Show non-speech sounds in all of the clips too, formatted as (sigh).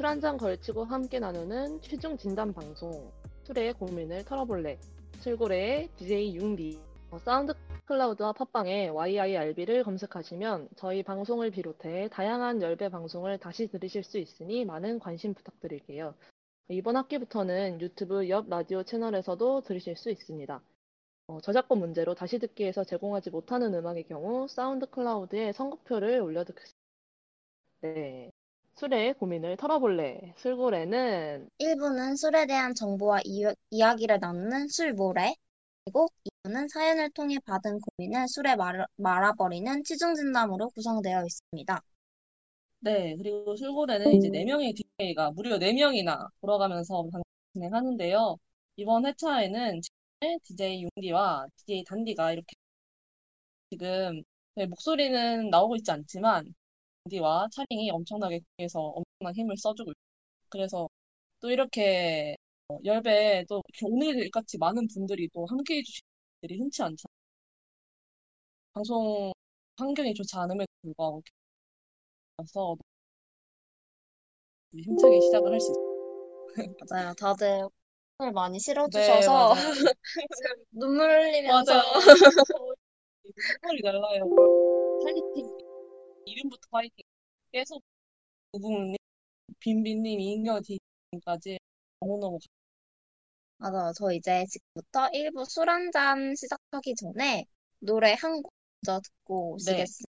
술 한 잔 걸치고 함께 나누는 취중 진담 방송 술의 고민을 털어볼래 술고래의 DJ 융비 어, 사운드 클라우드와 팟빵에 YIRB를 검색하시면 저희 방송을 비롯해 다양한 열배 방송을 다시 들으실 수 있으니 많은 관심 부탁드릴게요. 이번 학기부터는 유튜브 옆 라디오 채널에서도 들으실 수 있습니다. 어, 저작권 문제로 다시 듣기에서 제공하지 못하는 음악의 경우 사운드 클라우드에 선곡표를 올려두겠습니다. 네. 술의 고민을 털어볼래. 술고래는 1부는 술에 대한 정보와 이, 이야기를 나누는 술모래, 그리고 2부는 사연을 통해 받은 고민을 술에 말, 말아버리는 취중진담으로 구성되어 있습니다. 네, 그리고 술고래는 이제 4명의 DJ가 무려 4명이나 돌아가면서 방송 진행하는데요. 이번 회차에는 DJ 융디와 DJ 단디가 이렇게 지금 네, 목소리는 나오고 있지 않지만 융 디와 차링이 엄청나게 뒤에서 엄청난 힘을 써주고 있어요. 그래서 또 이렇게 어, 열배 또 오늘같이 많은 분들이 또 함께 해 주시는 분들이 흔치 않죠. 방송 환경이 좋지 않음에도 불구하고 와서 힘차게 시작을 할 수 있어요. 맞아요. 다들 오늘 많이 네, 실어주셔서. (laughs) 지금 눈물 흘리면서. (laughs) 눈물이 날라요. 살리팅 이름부터 파이팅 계속 우붕님, 빈빈님, 인겨디님까지 너무너무 맞아요. 저 이제 지금부터 1부 술 한 잔 시작하기 전에 노래 한 곡 먼저 듣고 네. 오시겠습니다.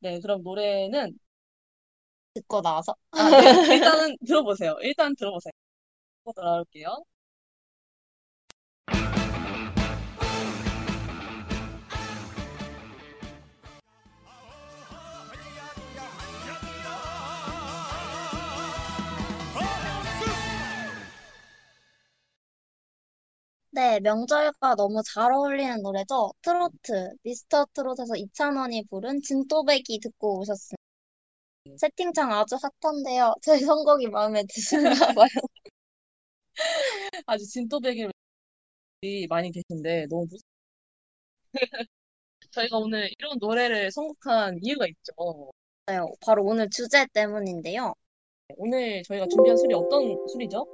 네, 그럼 노래는 듣고 나서 아, 네, (laughs) 일단은 들어보세요. 일단 들어보세요. 듣고 돌아올게요. 네, 명절과 너무 잘 어울리는 노래죠. 트로트, 미스터 트롯에서 이찬원이 부른 진또배기 듣고 오셨습니다. 채팅창 아주 핫한데요. (laughs) 제 선곡이 마음에 드시나 봐요. (laughs) 아주 진또배기를 많이 계신데 너무 무서 (laughs) 저희가 오늘 이런 노래를 선곡한 이유가 있죠. 바로 오늘 주제 때문인데요. 오늘 저희가 준비한 술이 어떤 술이죠?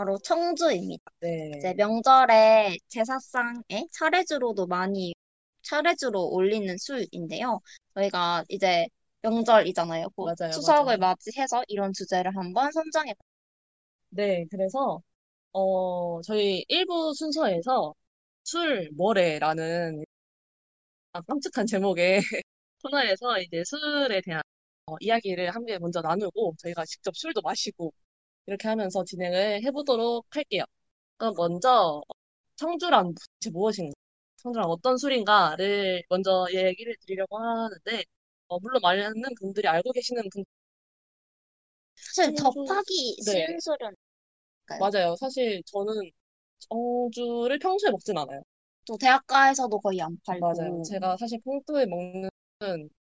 바로 청주입니다. 네. 이제 명절에 제사상에 차례주로도 많이 차례주로 올리는 술인데요. 저희가 이제 명절이잖아요. 곧 맞아요, 추석을 맞아요. 맞이해서 이런 주제를 한번 선정해 네, 그래서 어, 저희 1부 순서에서 술 뭐래라는 아, 깜찍한 제목의 (laughs) 코너에서 이제 술에 대한 어, 이야기를 함께 먼저 나누고 저희가 직접 술도 마시고 이렇게 하면서 진행을 해보도록 할게요. 그럼 먼저 청주란 도대체 무엇인가? 청주란 어떤 술인가를 먼저 얘기를 드리려고 하는데 어, 물론 많은 분들이 알고 계시는 분 사실 접하기 네. 쉬운 술은 맞아요. 사실 저는 청주를 평소에 먹진 않아요. 또 대학가에서도 거의 안 팔고 맞아요. 제가 사실 평소에 먹는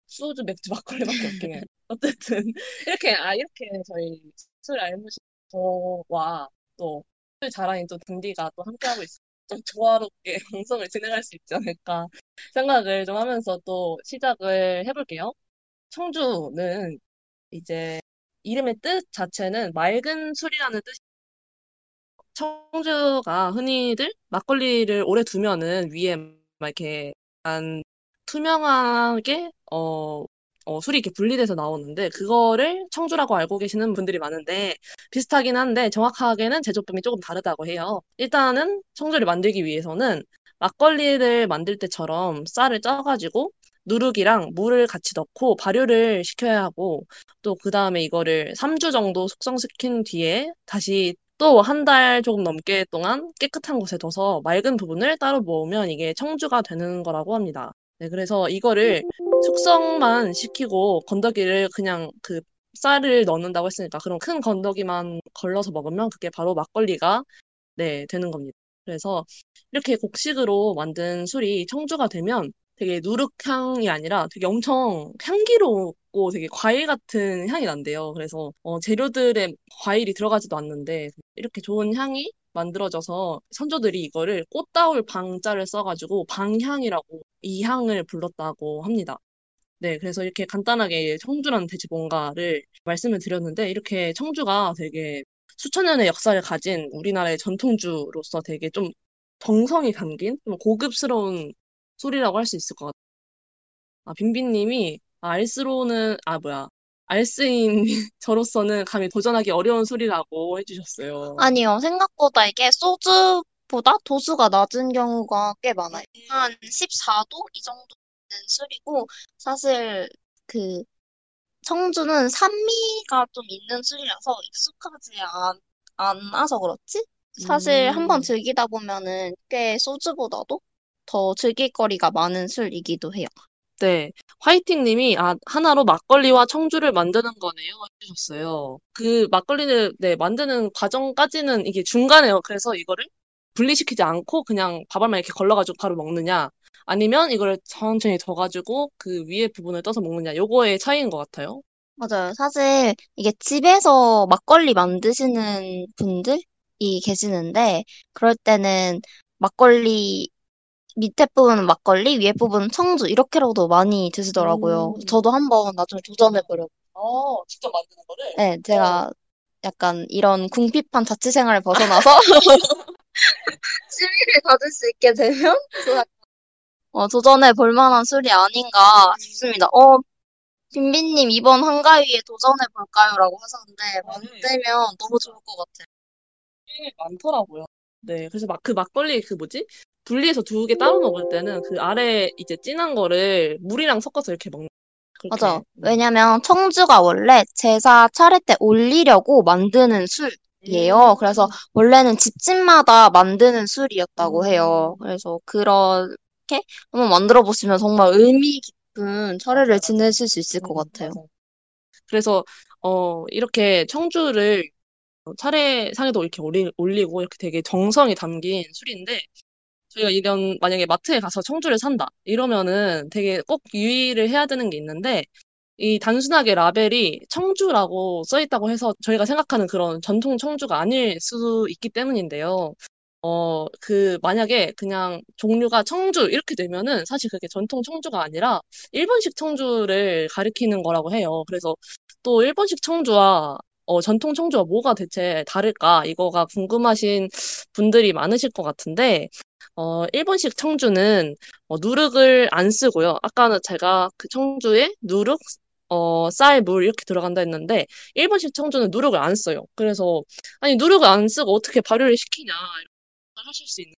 소주, 맥주, (laughs) 막걸리밖에 없긴 해요. (laughs) 어쨌든 이렇게 아 이렇게 저희 술 알무신 저와 또 술 자랑인 또 든디가 또 함께하고 있어요. 좀 조화롭게 (laughs) 방송을 진행할 수 있지 않을까 생각을 좀 하면서 또 시작을 해볼게요. 청주는 이제 이름의 뜻 자체는 맑은 술이라는 뜻이 청주가 흔히들 막걸리를 오래 두면은 위에 막 이렇게 약간 투명하게 어, 어, 술이 이렇게 분리돼서 나오는데 그거를 청주라고 알고 계시는 분들이 많은데 비슷하긴 한데 정확하게는 제조법이 조금 다르다고 해요. 일단은 청주를 만들기 위해서는 막걸리를 만들 때처럼 쌀을 쪄가지고 누룩이랑 물을 같이 넣고 발효를 시켜야 하고 또 그 다음에 이거를 3주 정도 숙성시킨 뒤에 다시 또 한 달 조금 넘게 동안 깨끗한 곳에 둬서 맑은 부분을 따로 모으면 이게 청주가 되는 거라고 합니다. 네, 그래서 이거를 숙성만 시키고 건더기를 그냥 그 쌀을 넣는다고 했으니까 그럼 큰 건더기만 걸러서 먹으면 그게 바로 막걸리가 네, 되는 겁니다. 그래서 이렇게 곡식으로 만든 술이 청주가 되면 되게 누룩향이 아니라 되게 엄청 향기롭고 되게 과일 같은 향이 난대요. 그래서 어, 재료들에 과일이 들어가지도 않는데 이렇게 좋은 향이 만들어져서 선조들이 이거를 꽃다울 방자를 써가지고 방향이라고 이 향을 불렀다고 합니다. 네, 그래서 이렇게 간단하게 청주라는 대체 뭔가를 말씀을 드렸는데, 이렇게 청주가 되게 수천 년의 역사를 가진 우리나라의 전통주로서 되게 좀 정성이 담긴 좀 고급스러운 술이라고 할 수 있을 것 같아요. 아, 빈빈님이 아, 알스로는, 아, 뭐야. 알스인 (laughs) 저로서는 감히 도전하기 어려운 술이라고 해주셨어요. 아니요, 생각보다 이게 소주보다 도수가 낮은 경우가 꽤 많아요. 한 14도 이 정도 되는 술이고, 사실 그 청주는 산미가 좀 있는 술이라서 익숙하지 않, 않아서 그렇지? 사실 한번 음. 즐기다 보면은 꽤 소주보다도 더 즐길 거리가 많은 술이기도 해요. 네. 화이팅 님이, 아, 하나로 막걸리와 청주를 만드는 거네요. 해주셨어요. 그 막걸리를, 네, 만드는 과정까지는 이게 중간에요. 그래서 이거를 분리시키지 않고 그냥 밥알만 이렇게 걸러가지고 바로 먹느냐. 아니면 이거를 천천히 더 가지고 그 위에 부분을 떠서 먹느냐. 요거의 차이인 것 같아요. 맞아요. 사실 이게 집에서 막걸리 만드시는 분들이 계시는데, 그럴 때는 막걸리 밑에 부분은 막걸리, 위에 부분은 청주 이렇게로도 많이 드시더라고요. 음. 저도 한번 나중에 도전해보려고. 어, 직접 만드는 거를? 네, 제가 약간 이런 궁핍한 자취 생활을 벗어나서 (laughs) 취미를 가질 수 있게 되면 어, 도전해 볼 만한 술이 아닌가 싶습니다. 어, 빈빈님 이번 한가위에 도전해 볼까요?라고 하셨는데 만들면 너무 좋을 것 같아요. 꽤 많더라고요. 네, 그래서 막 그 막걸리 그 뭐지? 분리해서 두 개 따로 먹을 때는 그 아래 이제 진한 거를 물이랑 섞어서 이렇게 먹는. 그렇게. 맞아. 음. 왜냐면 청주가 원래 제사 차례 때 올리려고 만드는 술이에요. 음. 그래서 원래는 집집마다 만드는 술이었다고 음. 해요. 그래서 그렇게 한번 만들어 보시면 정말 의미 깊은 차례를. 지내실 수 있을 것 음, 같아요. 그래서 어 이렇게 청주를 차례상에도 이렇게 올리, 올리고 이렇게 되게 정성이 담긴 술인데 저희가 이런 만약에 마트에 가서 청주를 산다 이러면은 되게 꼭 유의를 해야 되는 게 있는데 이 단순하게 라벨이 청주라고 써 있다고 해서 저희가 생각하는 그런 전통 청주가 아닐 수 있기 때문인데요. 어, 그, 만약에 그냥 종류가 청주 이렇게 되면은 사실 그게 전통 청주가 아니라 일본식 청주를 가리키는 거라고 해요. 그래서 또 일본식 청주와 어, 전통 청주와 뭐가 대체 다를까? 이거가 궁금하신 분들이 많으실 것 같은데, 어, 일본식 청주는 어, 누룩을 안 쓰고요. 아까는 제가 그 청주에 누룩, 어, 쌀, 물 이렇게 들어간다 했는데, 일본식 청주는 누룩을 안 써요. 그래서, 아니, 누룩을 안 쓰고 어떻게 발효를 시키냐, 이렇게 하실 수 있는데,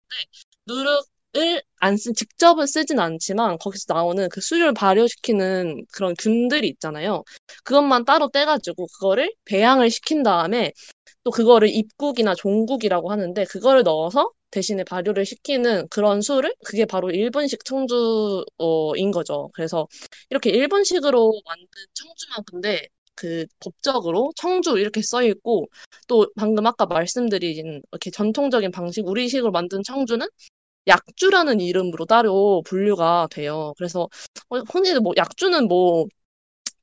누룩 을 안 쓴, 직접은 쓰진 않지만, 거기서 나오는 그 수율 발효시키는 그런 균들이 있잖아요. 그것만 따로 떼가지고, 그거를 배양을 시킨 다음에, 또 그거를 입국이나 종국이라고 하는데, 그거를 넣어서 대신에 발효를 시키는 그런 술을 그게 바로 일본식 청주인 거죠. 그래서 이렇게 일본식으로 만든 청주만 근데 그 법적으로 청주 이렇게 써 있고 또 방금 아까 말씀드린 이렇게 전통적인 방식 우리식으로 만든 청주는 약주라는 이름으로 따로 분류가 돼요. 그래서 어, 흔히 뭐 약주는 뭐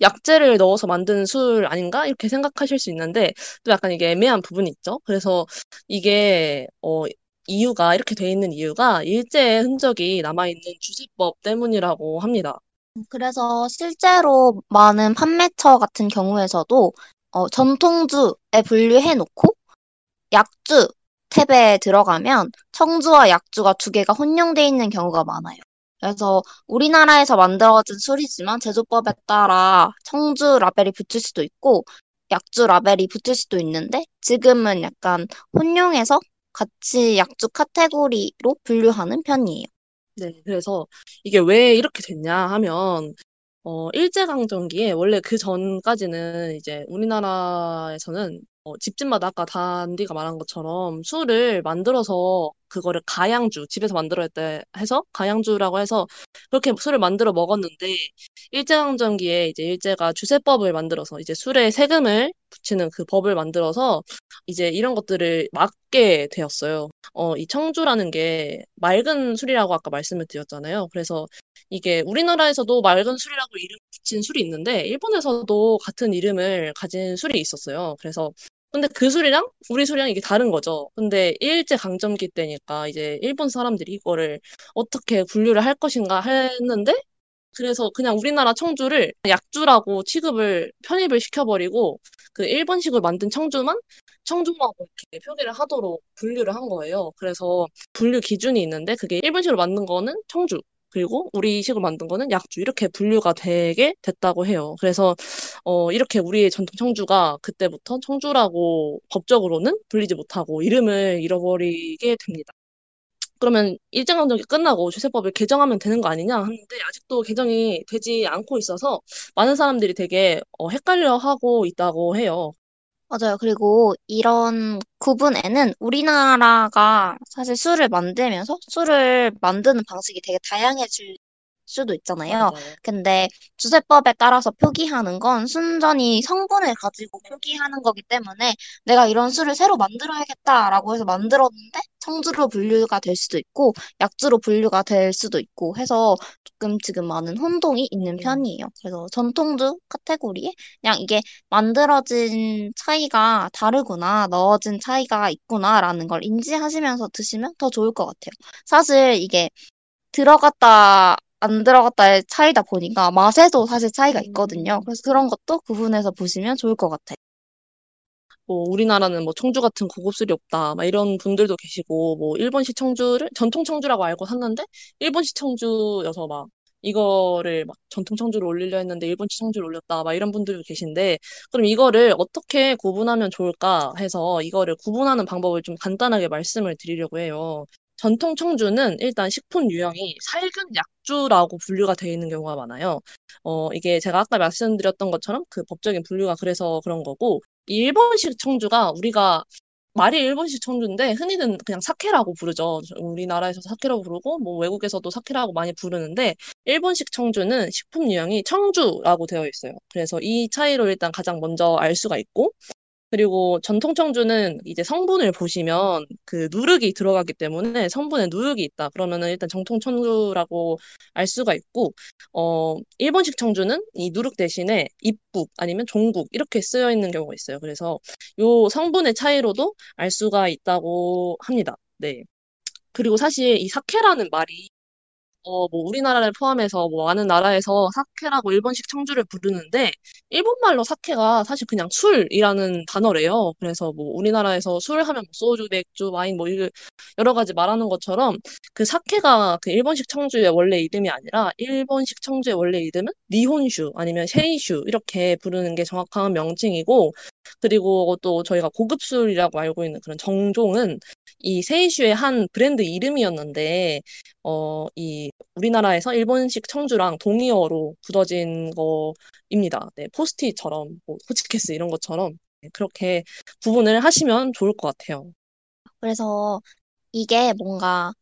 약재를 넣어서 만든 술 아닌가? 이렇게 생각하실 수 있는데, 또 약간 이게 애매한 부분이 있죠. 그래서 이게, 어, 이유가, 이렇게 돼 있는 이유가 일제의 흔적이 남아있는 주세법 때문이라고 합니다. 그래서 실제로 많은 판매처 같은 경우에서도 어, 전통주에 분류해 놓고 약주 탭에 들어가면 청주와 약주가 두 개가 혼용돼 있는 경우가 많아요. 그래서 우리나라에서 만들어진 술이지만 제조법에 따라 청주 라벨이 붙을 수도 있고 약주 라벨이 붙을 수도 있는데 지금은 약간 혼용해서 같이 약주 카테고리로 분류하는 편이에요. 네, 그래서 이게 왜 이렇게 됐냐 하면, 어, 일제강점기에 원래 그 전까지는 이제 우리나라에서는 어, 집집마다 아까 단디가 말한 것처럼 술을 만들어서 그거를 가양주, 집에서 만들어야 때 해서 가양주라고 해서 그렇게 술을 만들어 먹었는데 일제강점기에 이제 일제가 주세법을 만들어서 이제 술에 세금을 붙이는 그 법을 만들어서 이제 이런 것들을 막게 되었어요. 어, 이 청주라는 게 맑은 술이라고 아까 말씀을 드렸잖아요. 그래서 이게 우리나라에서도 맑은 술이라고 이름 붙인 술이 있는데 일본에서도 같은 이름을 가진 술이 있었어요. 그래서 근데 그 술이랑 우리 술이랑 이게 다른 거죠. 근데 일제 강점기 때니까 이제 일본 사람들이 이거를 어떻게 분류를 할 것인가 했는데 그래서 그냥 우리나라 청주를 약주라고 취급을 편입을 시켜버리고 그 일본식으로 만든 청주만 청주라고 이렇게 표기를 하도록 분류를 한 거예요. 그래서 분류 기준이 있는데 그게 일본식으로 만든 거는 청주, 그리고 우리식으로 만든 거는 약주 이렇게 분류가 되게 됐다고 해요. 그래서 어, 이렇게 우리의 전통 청주가 그때부터 청주라고 법적으로는 불리지 못하고 이름을 잃어버리게 됩니다. 그러면 일제강점기 끝나고 주세법을 개정하면 되는 거 아니냐 하는데 아직도 개정이 되지 않고 있어서 많은 사람들이 되게 어, 헷갈려하고 있다고 해요. 맞아요. 그리고 이런 구분에는 우리나라가 사실 술을 만들면서 술을 만드는 방식이 되게 다양해질 수도 있잖아요. 맞아요. 근데 주세법에 따라서 표기하는 건 순전히 성분을 가지고 표기하는 거기 때문에 내가 이런 술을 새로 만들어야겠다라고 해서 만들었는데 청주로 분류가 될 수도 있고 약주로 분류가 될 수도 있고 해서 조금 지금 많은 혼동이 있는 음. 편이에요. 그래서 전통주 카테고리에 그냥 이게 만들어진 차이가 다르구나, 넣어진 차이가 있구나라는 걸 인지하시면서 드시면 더 좋을 것 같아요. 사실 이게 들어갔다 안 들어갔다의 차이다 보니까 맛에도 사실 차이가 있거든요. 음. 그래서 그런 것도 구분해서 보시면 좋을 것 같아요. 뭐 우리나라는 뭐 청주 같은 고급 술이 없다 막 이런 분들도 계시고 뭐 일본식 청주를 전통 청주라고 알고 샀는데 일본식 청주여서 막 이거를 막 전통 청주를 올리려 했는데 일본식 청주를 올렸다 막 이런 분들도 계신데 그럼 이거를 어떻게 구분하면 좋을까 해서 이거를 구분하는 방법을 좀 간단하게 말씀을 드리려고 해요. 전통 청주는 일단 식품 유형이 살균 약주라고 분류가 되어 있는 경우가 많아요. 어, 이게 제가 아까 말씀드렸던 것처럼 그 법적인 분류가 그래서 그런 거고 이 일본식 청주가 우리가 말이 일본식 청주인데 흔히는 그냥 사케라고 부르죠. 우리나라에서 사케라고 부르고 뭐 외국에서도 사케라고 많이 부르는데 일본식 청주는 식품 유형이 청주라고 되어 있어요. 그래서 이 차이로 일단 가장 먼저 알 수가 있고 그리고 전통 청주는 이제 성분을 보시면 그 누룩이 들어가기 때문에 성분에 누룩이 있다. 그러면은 일단 정통 청주라고 알 수가 있고 어 일본식 청주는 이 누룩 대신에 입국 아니면 종국 이렇게 쓰여 있는 경우가 있어요. 그래서 요 성분의 차이로도 알 수가 있다고 합니다. 네. 그리고 사실 이 사케라는 말이 어, 뭐, 우리나라를 포함해서 뭐, 많은 나라에서 사케라고 일본식 청주를 부르는데, 일본말로 사케가 사실 그냥 술이라는 단어래요. 그래서 뭐, 우리나라에서 술 하면 뭐 소주, 맥주, 와인 뭐, 이게 여러 가지 말하는 것처럼, 그 사케가 그 일본식 청주의 원래 이름이 아니라, 일본식 청주의 원래 이름은 니혼슈, 아니면 셰이슈, 이렇게 부르는 게 정확한 명칭이고, 그리고 또 저희가 고급술이라고 알고 있는 그런 정종은 이 세이슈의 한 브랜드 이름이었는데, 어, 이 우리나라에서 일본식 청주랑 동의어로 굳어진 거입니다. 네, 포스트잇처럼, 뭐, 호치케스 이런 것처럼 네, 그렇게 구분을 하시면 좋을 것 같아요. 그래서 이게 뭔가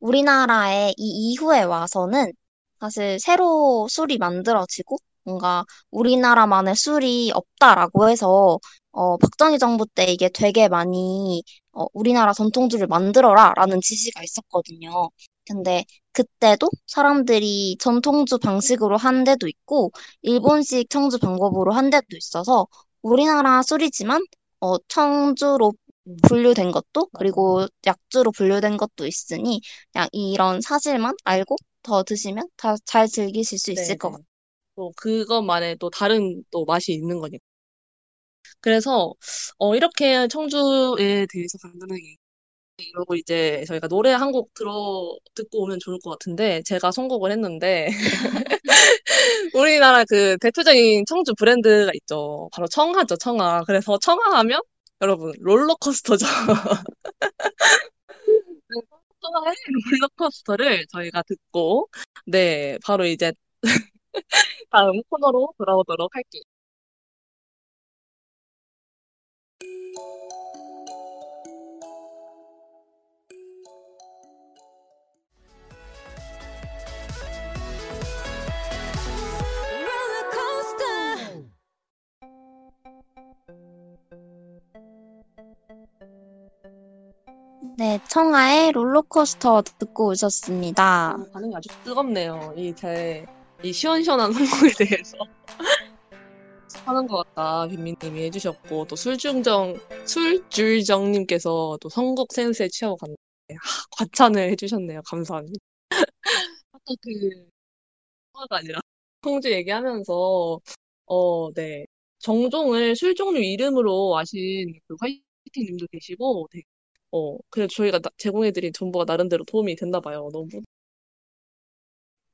우리나라에 이 이후에 와서는 사실 새로 술이 만들어지고 뭔가 우리나라만의 술이 없다라고 해서 어, 박정희 정부 때 이게 되게 많이 어, 우리나라 전통주를 만들어라라는 지시가 있었거든요. 근데 그때도 사람들이 전통주 방식으로 한 데도 있고 일본식 청주 방법으로 한 데도 있어서 우리나라 술이지만 어, 청주로 음, 분류된 것도 그리고 약주로 분류된 것도 있으니 그냥 이런 사실만 알고 더 드시면 다 잘 즐기실 수 있을 네, 것 네. 같아요. 또 그것만의 또 다른 또 맛이 있는 거니까. 그래서 어, 이렇게 청주에 대해서 간단하게 이러고 이제 저희가 노래 한 곡 들어 듣고 오면 좋을 것 같은데 제가 선곡을 했는데 (laughs) 우리나라 그 대표적인 청주 브랜드가 있죠. 바로 청하죠, 청하. 그래서 청하하면 여러분 롤러코스터죠. (laughs) 청하의 롤러코스터를 저희가 듣고 네 바로 이제 (laughs) 다음 코너로 돌아오도록 할게요. 네, 청하의 롤러코스터 듣고 오셨습니다. 어, 반응이 아주 뜨겁네요. 이 제 이 시원시원한 (laughs) 선곡에 대해서 하는 것 같다 빈민님이 해주셨고 또 술중정 술줄정님께서 또 선곡 센스에 취하고 갔는데 하, 과찬을 해주셨네요. 감사합니다. (laughs) 아까 그가 아니라 (laughs) 청주 얘기하면서 어, 네. 정종을 술 종류 이름으로 아신 그 화이팅 님도 계시고 되게 어, 그래도 저희가 나- 제공해드린 정보가 나름대로 도움이 됐나 봐요. 너무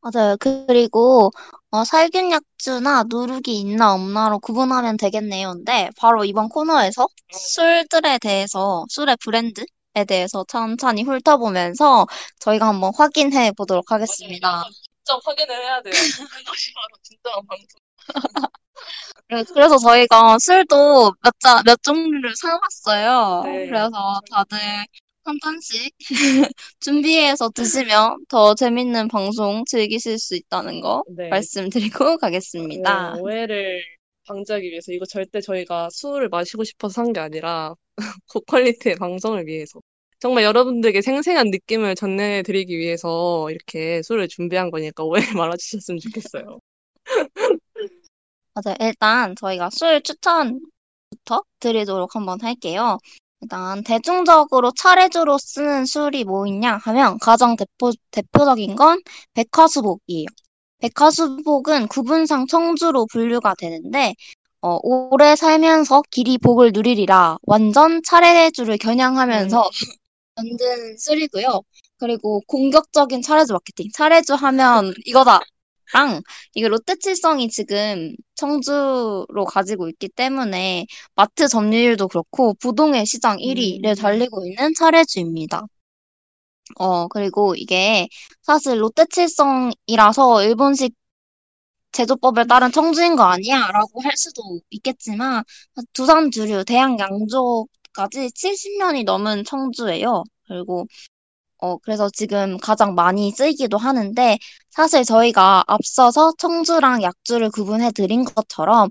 맞아요. 그리고 어, 살균 약주나 누룩이 있나 없나로 구분하면 되겠네요. 근데 바로 이번 코너에서 술들에 대해서 술의 브랜드에 대해서 천천히 훑어보면서 저희가 한번 확인해 보도록 하겠습니다. 직접 확인을 해야 돼요. 그것이 바로 진정한 방송. 네, 그래서 저희가 술도 몇 잔, 몇 종류를 사왔어요. 네. 그래서 다들 한 잔씩 (laughs) 준비해서 드시면 더 재밌는 방송 즐기실 수 있다는 거 네. 말씀드리고 (laughs) 가겠습니다. 네, 오해를 방지하기 위해서 이거 절대 저희가 술을 마시고 싶어서 산 게 아니라 (laughs) 고퀄리티의 방송을 위해서 정말 여러분들에게 생생한 느낌을 전해드리기 위해서 이렇게 술을 준비한 거니까 오해를 말아주셨으면 좋겠어요. 맞아요. 일단 저희가 술 추천부터 드리도록 한번 할게요. 일단 대중적으로 차례주로 쓰는 술이 뭐 있냐 하면 가장 대표, 대표적인 건 백화수복이에요. 백화수복은 구분상 청주로 분류가 되는데 어, 오래 살면서 길이 복을 누리리라 완전 차례주를 겨냥하면서 (laughs) 만든 술이고요. 그리고 공격적인 차례주 마케팅. 차례주 하면 이거다. 랑 이게 롯데칠성이 지금 청주로 가지고 있기 때문에 마트 점유율도 그렇고 부동의 시장 1위를 음. 달리고 있는 차례주입니다. 어, 그리고 이게 사실 롯데칠성이라서 일본식 제조법을 따른 청주인 거 아니야? 라고 할 수도 있겠지만 두산 주류, 대양 양조까지 70년이 넘은 청주예요. 그리고 어, 그래서 지금 가장 많이 쓰이기도 하는데, 사실 저희가 앞서서 청주랑 약주를 구분해 드린 것처럼,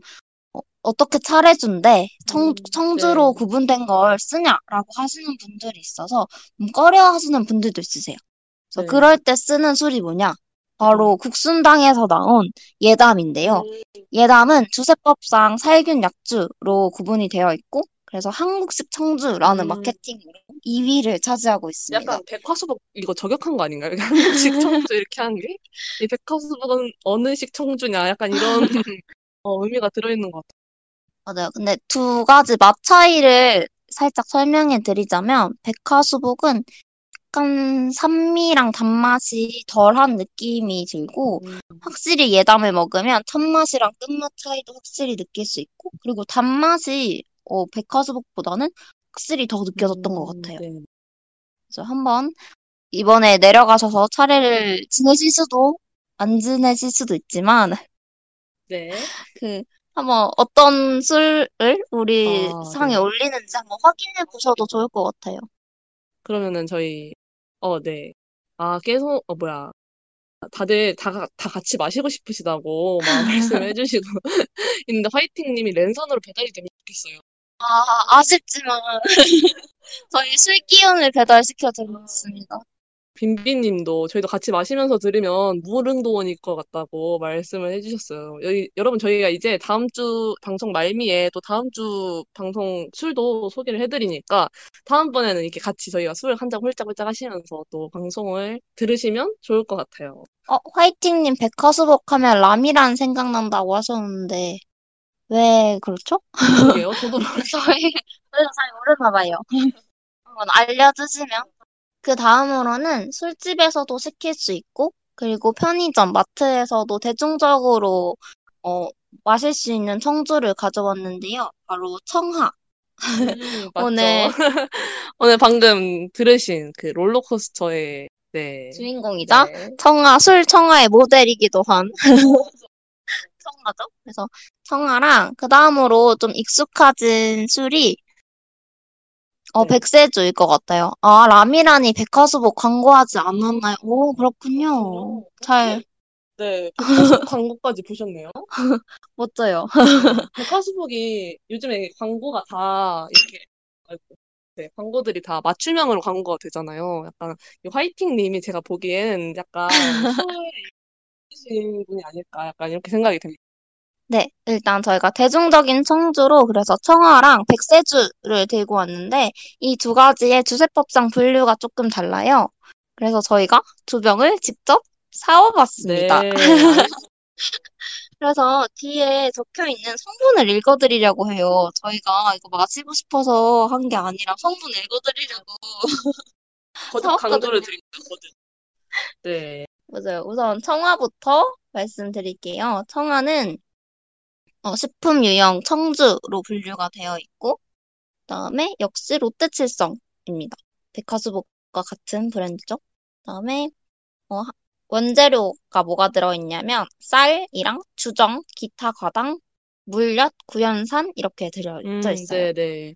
어, 어떻게 차례주인데, 청, 음, 청주로 네. 구분된 걸 쓰냐라고 하시는 분들이 있어서, 좀 꺼려 하시는 분들도 있으세요. 그래서 네. 그럴 때 쓰는 술이 뭐냐? 바로 국순당에서 나온 예담인데요. 음, 예담은 주세법상 살균 약주로 구분이 되어 있고, 그래서 한국식 청주라는 음. 마케팅으로 2위를 차지하고 있습니다. 약간 백화수복 이거 저격한 거 아닌가요? 한국식 청주 이렇게 한 게? 이 백화수복은 어느 식 청주냐? 약간 이런 (laughs) 어, 의미가 들어있는 것 같아요. 맞아요. 근데 두 가지 맛 차이를 살짝 설명해 드리자면, 백화수복은 약간 산미랑 단맛이 덜한 느낌이 들고, 음, 확실히 예담을 먹으면 첫맛이랑 끝맛 차이도 확실히 느낄 수 있고, 그리고 단맛이 어, 백화수복보다는 확실히 더 느껴졌던 것 음, 같아요. 네. 그래서 한번 이번에 내려가셔서 차례를 지내실 수도 안 지내실 수도 있지만, (laughs) 네. 그 한번 어떤 술을 우리 아, 상에 네. 올리는지 한번 확인해 보셔도 좋을 것 같아요. 그러면은 저희 어, 네. 아, 계속 어 뭐야. 다들 다, 가- 다 같이 마시고 싶으시다고 막 (laughs) 말씀해 주시고 (laughs) 있는데 화이팅님이 랜선으로 배달이 되면 좋겠어요. 아, 아쉽지만 (laughs) 저희 술 기운을 배달시켜 드리겠습니다. 빈비님도 저희도 같이 마시면서 들으면 무릉도원일 것 같다고 말씀을 해주셨어요. 여기, 여러분 저희가 이제 다음 주 방송 말미에 또 다음 주 방송 술도 소개를 해드리니까 다음번에는 이렇게 같이 저희가 술 한 잔 홀짝홀짝 하시면서 또 방송을 들으시면 좋을 것 같아요. 어, 화이팅님 백화수복 하면 라미란 생각난다고 하셨는데 왜 그렇죠? 그러게요. 저도 (laughs) 저희 저희가 잘 모르나 봐요. 한번 알려주시면 그 다음으로는 술집에서도 시킬 수 있고 그리고 편의점, 마트에서도 대중적으로 어, 마실 수 있는 청주를 가져왔는데요. 바로 청하. 음. (laughs) 오늘 (laughs) 오늘 방금 들으신 그 롤러코스터의 네. 주인공이자 네. 청아, 술 청아의 모델이기도 한 청아죠. 그래서 청아랑 그 다음으로 좀 익숙해진 술이 어, 네. 백세주일 것 같아요. 아, 라미란이 백화수복 광고하지 않았나요? 오, 그렇군요. 잘, 네, 백화수복 (laughs) 광고까지 보셨네요. 멋져요. (laughs) 백화수복이 요즘에 광고가 다 이렇게 네, 광고들이 다 맞춤형으로 광고가 되잖아요. 약간 이 화이팅님이 제가 보기엔 약간 (laughs) 술에 있으신 분이 아닐까 약간 이렇게 생각이 듭니다. 네, 일단 저희가 대중적인 청주로 그래서 청아랑 백세주를 들고 왔는데 이 두 가지의 주세법상 분류가 조금 달라요. 그래서 저희가 두 병을 직접 사와봤습니다. 네. (laughs) 그래서 뒤에 적혀 있는 성분을 읽어드리려고 해요. 저희가 이거 마시고 싶어서 한 게 아니라 성분 읽어드리려고 (laughs) 거듭. 강조를. 거듭. 네. 맞아요. 우선 청아부터 말씀드릴게요. 청아는 어, 식품 유형 청주로 분류가 되어 있고, 그다음에 역시 롯데칠성입니다. 백화수복과 같은 브랜드죠. 그다음에 어, 하- 원재료가 뭐가 들어있냐면 쌀이랑 주정, 기타 과당, 물엿, 구연산 이렇게 음, 있어요. 네, 네.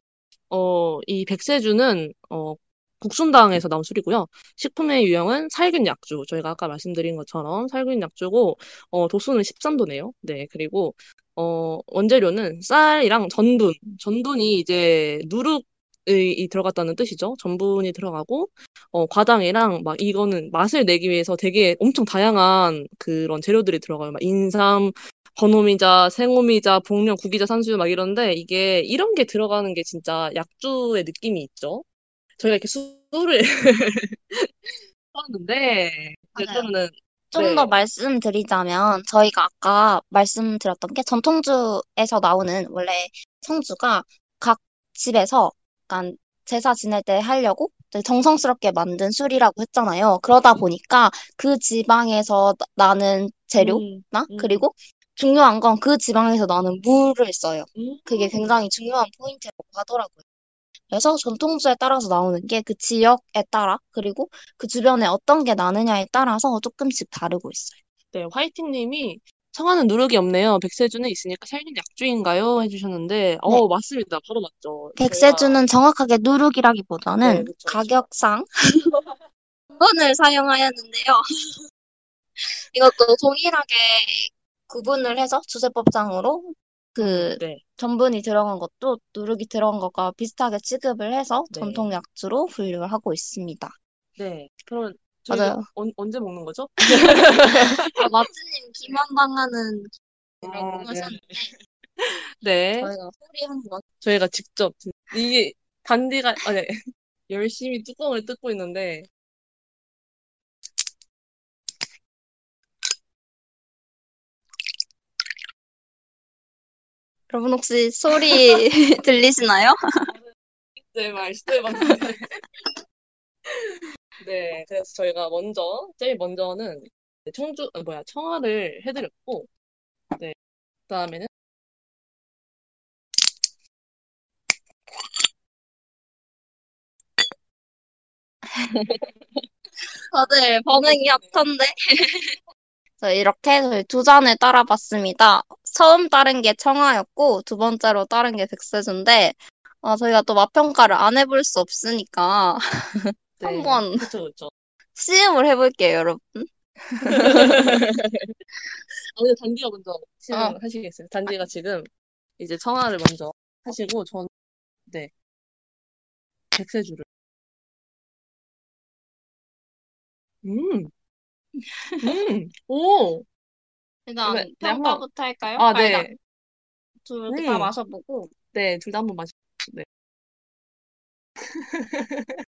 어, 이 백세주는 어, 국순당에서 나온 술이고요. 식품의 유형은 살균 약주. 저희가 아까 말씀드린 것처럼 살균 약주고 어, 도수는 13도네요. 네, 그리고 어, 원재료는 쌀이랑 전분. 전분이 이제 누룩 이 들어갔다는 뜻이죠. 전분이 들어가고 어, 과당이랑 막 이거는 맛을 내기 위해서 되게 엄청 다양한 그런 재료들이 들어가요. 막 인삼, 번호미자, 생오미자, 복령, 구기자, 산수유 막 이런데 이게 이런 게 들어가는 게 진짜 약주의 느낌이 있죠. 저희가 이렇게 술을 하는데 (laughs) 맞아요. 그러면은 좀 네. 더 말씀드리자면 저희가 아까 말씀드렸던 게 전통주에서 나오는 원래 청주가 각 집에서 약간 제사 지낼 때 하려고 정성스럽게 만든 술이라고 했잖아요. 그러다 보니까 그 지방에서 나- 나는 재료나 음, 음. 그리고 중요한 건 그 지방에서 나는 물을 써요. 음. 그게 굉장히 중요한 포인트라고 하더라고요. 그래서 전통주에 따라서 나오는 게 그 지역에 따라 그리고 그 주변에 어떤 게 나느냐에 따라서 조금씩 다르고 있어요. 네, 화이팅님이 청하는 누룩이 없네요. 백세주는 있으니까 살균 약주인가요? 해주셨는데, 어, 맞습니다. 바로 맞죠. 백세주는 정확하게 누룩이라기보다는 네, 그쵸. 가격상 원을 사용하였는데요. (laughs) 이것도 동일하게 구분을 해서 주세법상으로 그 네, 전분이 들어간 것도 누룩이 들어간 것과 비슷하게 취급을 해서 네. 전통 약주로 분류를 하고 있습니다. 네. 그러면 저희가 맞아요. 언, 언제 먹는 거죠? 아, 마트님 기만당하는 이라고 아, 네. 하셨는데 (laughs) 네. 저희가 소리 한번 저희가 직접 이게 단디가 아, 네. (laughs) 열심히 뚜껑을 뜯고 있는데 여러분 혹시 소리 (laughs) 들리시나요? 네, 맞는데. 네, 그래서 저희가 먼저 제일 먼저는 청주 아, 뭐야 청아를 해드렸고, 네, 그다음에는 다들 (laughs) 반응이 핫한데? 자, 이렇게 저희 두 잔을 따라봤습니다. 처음 따른 게 청아였고, 두 번째로 따른 게 백세주인데, 어, 저희가 또 맛평가를 안 해볼 수 없으니까, (laughs) 네, 한번 그쵸 그쵸. 시음을 해볼게요, 여러분. (laughs) 아, 근데 단디가 먼저 어. 시작하시겠어요? 단디가 지금 이제 청아를 먼저 하시고 전 네, 백세주를. 음, 음, 오, 일단 네, 네, 평가부터 할까요? 아, 아니다. 네, 둘다 음. 마셔보고. 네, 둘 다 한번 마시. 네. (laughs)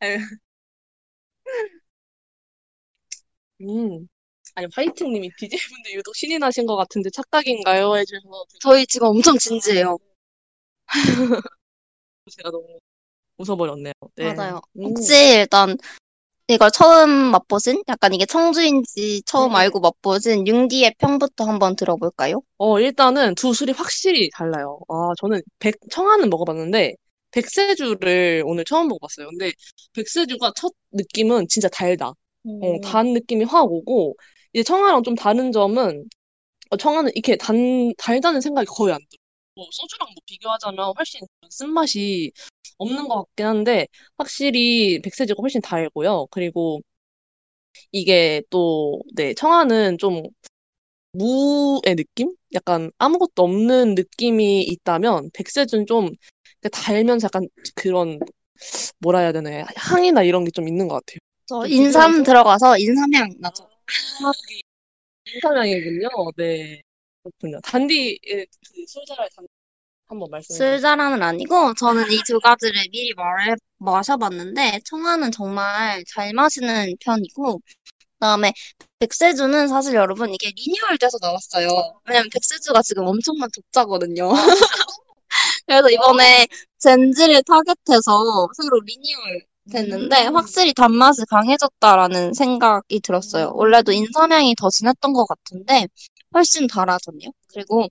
아유. 음. 아니, 화이팅님이 DJ분들 유독 신이 나신 것 같은데 착각인가요? 해주셔서 저희 지금 엄청 진지해요. (laughs) 제가 너무 웃어버렸네요. 네. 맞아요. 음. 혹시 일단 이걸 처음 맛보신? 약간 이게 청주인지 처음 네. 알고 맛보신 융디의 평부터 한번 들어볼까요? 어, 일단은 두 술이 확실히 달라요. 아, 저는 백, 청아는 먹어봤는데, 백세주를 오늘 처음 먹어봤어요. 근데 백세주가 첫 느낌은 진짜 달다. 어, 음. 단 느낌이 확 오고, 이제 청아랑 좀 다른 점은, 어, 청아는 이렇게 단, 달다는 생각이 거의 안 들어요. 뭐, 소주랑 뭐 비교하자면 훨씬 쓴맛이 없는 것 같긴 한데, 확실히 백세주가 훨씬 달고요. 그리고 이게 또, 네, 청아는 좀 무의 느낌? 약간 아무것도 없는 느낌이 있다면, 백세주는 좀 달면서 약간 그런, 뭐라 해야 되나, 향이나 이런 게 좀 있는 것 같아요. 저좀 인삼? 들어가서 인삼향 나죠. 아, 인삼향이군요. 네. 그렇군요. 단디의 그 술자랑 단 한번 말씀해 주세요. 술자랑은 아니고 저는 이 두 가지를 미리 말해 마셔봤는데 청아는 정말 잘 마시는 편이고 그다음에 백세주는 사실 여러분 이게 리뉴얼 돼서 나왔어요. 왜냐면 백세주가 지금 엄청난 적자거든요. (laughs) 그래서 이번에 Gen Z를 타겟해서 새로 리뉴얼 됐는데 확실히 단맛이 강해졌다라는 생각이 들었어요. 원래도 인삼향이 더 진했던 것 같은데 훨씬 달아졌네요. 그리고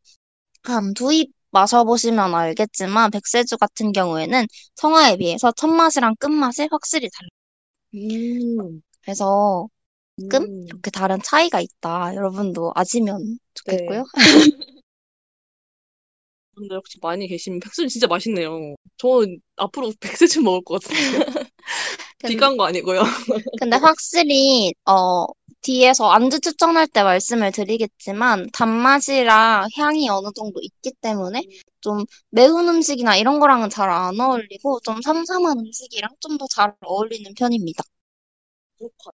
음, 두입 마셔보시면 알겠지만 백세주 같은 경우에는 청아에 비해서 첫맛이랑 끝맛이 확실히 달라요. 음, 그래서 끔? 음. 이렇게 다른 차이가 있다. 여러분도 아시면 좋겠고요. (laughs) 분들 혹시 많이 계시면 백수는 진짜 맛있네요. 저 앞으로 백세주 먹을 것 같은데. (laughs) 비싼 거 아니고요. 근데 확실히 어 뒤에서 안주 추천할 때 말씀을 드리겠지만 단맛이랑 향이 어느 정도 있기 때문에 좀 매운 음식이나 이런 거랑은 잘 안 어울리고 좀 삼삼한 음식이랑 좀 더 잘 어울리는 편입니다. 그렇고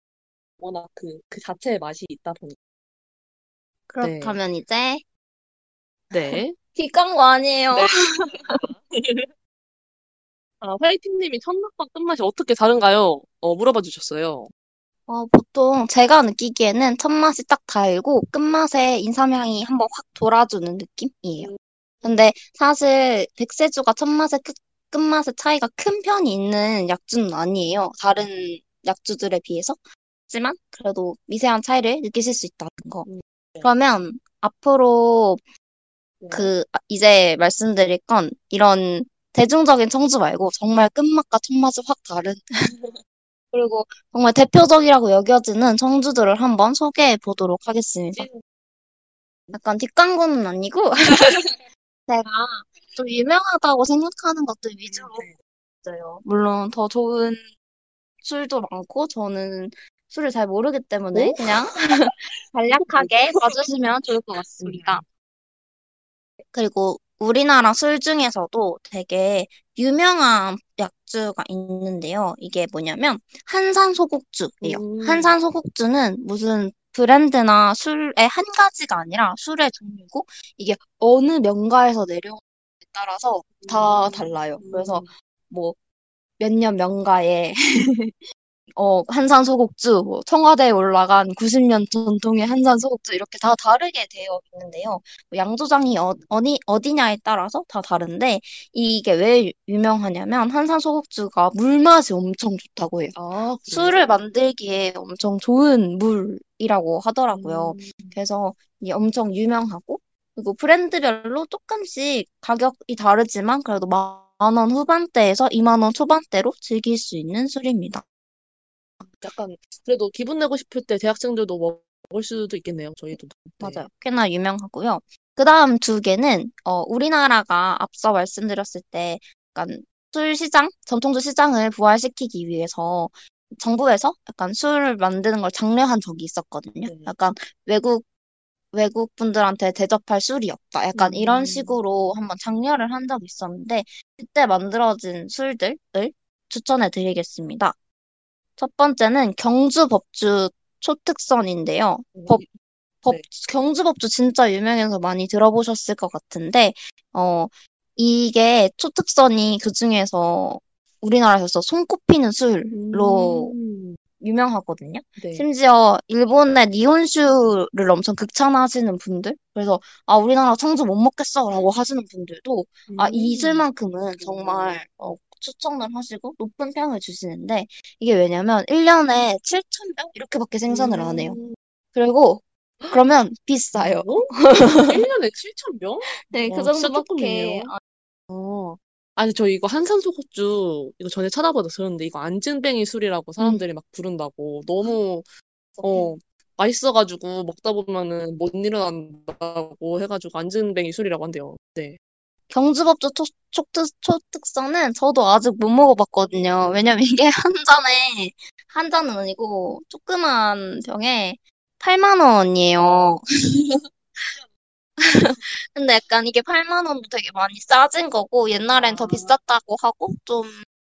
워낙 그, 그 자체의 맛이 있다 보니까. 그렇다면 이제 네. (laughs) 뒷광고 아니에요. 네. (laughs) 아, 화이팅님이 첫맛과 끝맛이 어떻게 다른가요? 어, 물어봐 주셨어요. 어, 보통 제가 느끼기에는 첫 맛이 딱 달고 끝맛에 인삼향이 한번 확 돌아주는 느낌이에요. 근데 사실 백세주가 첫 맛에 끝, 끝맛의 차이가 큰 편이 있는 약주는 아니에요. 다른 약주들에 비해서. 하지만 그래도 미세한 차이를 느끼실 수 있다는 거. 음, 네. 그러면 앞으로 네. 그 아, 이제 말씀드릴 건 이런 대중적인 청주 말고 정말 끝맛과 첫맛이 확 다른 (laughs) 그리고 정말 대표적이라고 여겨지는 청주들을 한번 소개해 보도록 하겠습니다. 약간 뒷광고는 아니고 제가 (laughs) (laughs) 좀 유명하다고 생각하는 것들 위주로 있어요. 물론 더 좋은 술도 많고 저는 술을 잘 모르기 때문에 그냥 (laughs) 간략하게 봐주시면 좋을 것 같습니다. 그리고 우리나라 술 중에서도 되게 유명한 약 주가 있는데요. 이게 뭐냐면 한산 소곡주예요. 음. 한산 소곡주는 무슨 브랜드나 술의 한 가지가 아니라 술의 종류고 이게 어느 명가에서 내려오느냐에 따라서 다 달라요. 그래서 뭐 몇 년 명가에 (laughs) 어, 한산 소곡주, 뭐 청와대에 올라간 90년 전통의 한산 소곡주 이렇게 다 다르게 되어 있는데요. 뭐 양조장이 어, 어디, 어디냐에 따라서 다 다른데 이게 왜 유- 유명하냐면 한산 소곡주가 물 맛이 엄청 좋다고 해요. 아, 술을 만들기에 엄청 좋은 물이라고 하더라고요. 음. 그래서 엄청 유명하고 그리고 브랜드별로 조금씩 가격이 다르지만 그래도 만 원 후반대에서 2만 원 초반대로 즐길 수 있는 술입니다. 약간 그래도 기분 내고 싶을 때 대학생들도 먹- 먹을 수도 있겠네요. 저희도. 네. 맞아요. 꽤나 유명하고요. 그 다음 두 개는, 어, 우리나라가 앞서 말씀드렸을 때, 약간 술 시장, 전통주 시장을 부활시키기 위해서 정부에서 약간 술을 만드는 걸 장려한 적이 있었거든요. 네. 약간 외국, 외국 분들한테 대접할 술이 없다. 약간 이런 음. 식으로 한번 장려를 한 적이 있었는데, 그때 만들어진 술들을 추천해 드리겠습니다. 첫 번째는 경주 법주 초특선인데요. 법, 법, 네. 경주법주 진짜 유명해서 많이 들어보셨을 것 같은데, 어, 이게 초특선이 그 중에서 우리나라에서 손꼽히는 술로 음. 유명하거든요. 네. 심지어 일본의 니혼슈를 엄청 극찬하시는 분들, 그래서 아, 우리나라 청주 못 먹겠어 라고 하시는 분들도 아, 이 음. 술만큼은 정말 어, 추천을 하시고 높은 평을 주시는데, 이게 왜냐면 1년에 7,000병? 이렇게밖에 생산을 안 해요. 음. 그리고 그러면 비싸요. (laughs) 1년에 7,000병? 네, 그 와, 진짜 정도밖에. 안- 어. 아니, 저 이거 한산소곡주, 이거 전에 찾아봐서 들었는데, 이거 안진뱅이 술이라고 사람들이 막 부른다고. 너무, 어, 맛있어가지고 먹다 보면은 못 일어난다고 해가지고 안진뱅이 술이라고 한대요. 네. 경주법주 초, 초특, 초특선은 저도 아직 못 먹어봤거든요. 왜냐면 이게 (laughs) 한 잔에, 한 잔은 아니고 조그만 병에 8만 원이에요. (laughs) 근데 약간 이게 8만 원도 되게 많이 싸진 거고 옛날엔 더 아. 비쌌다고 하고 좀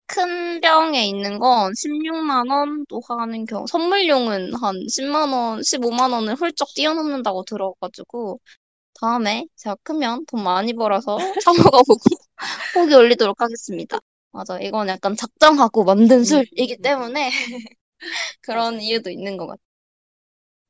큰 병에 있는 건 16만 원도 하는 경우 선물용은 한 10만 원, 15만 원을 훌쩍 뛰어넘는다고 들어가지고 다음에 제가 크면 돈 많이 벌어서 사 먹어보고 후기 올리도록 하겠습니다. 맞아, 이건 약간 작정하고 만든 술이기 때문에 (laughs) 그런 이유도 있는 것 같아요.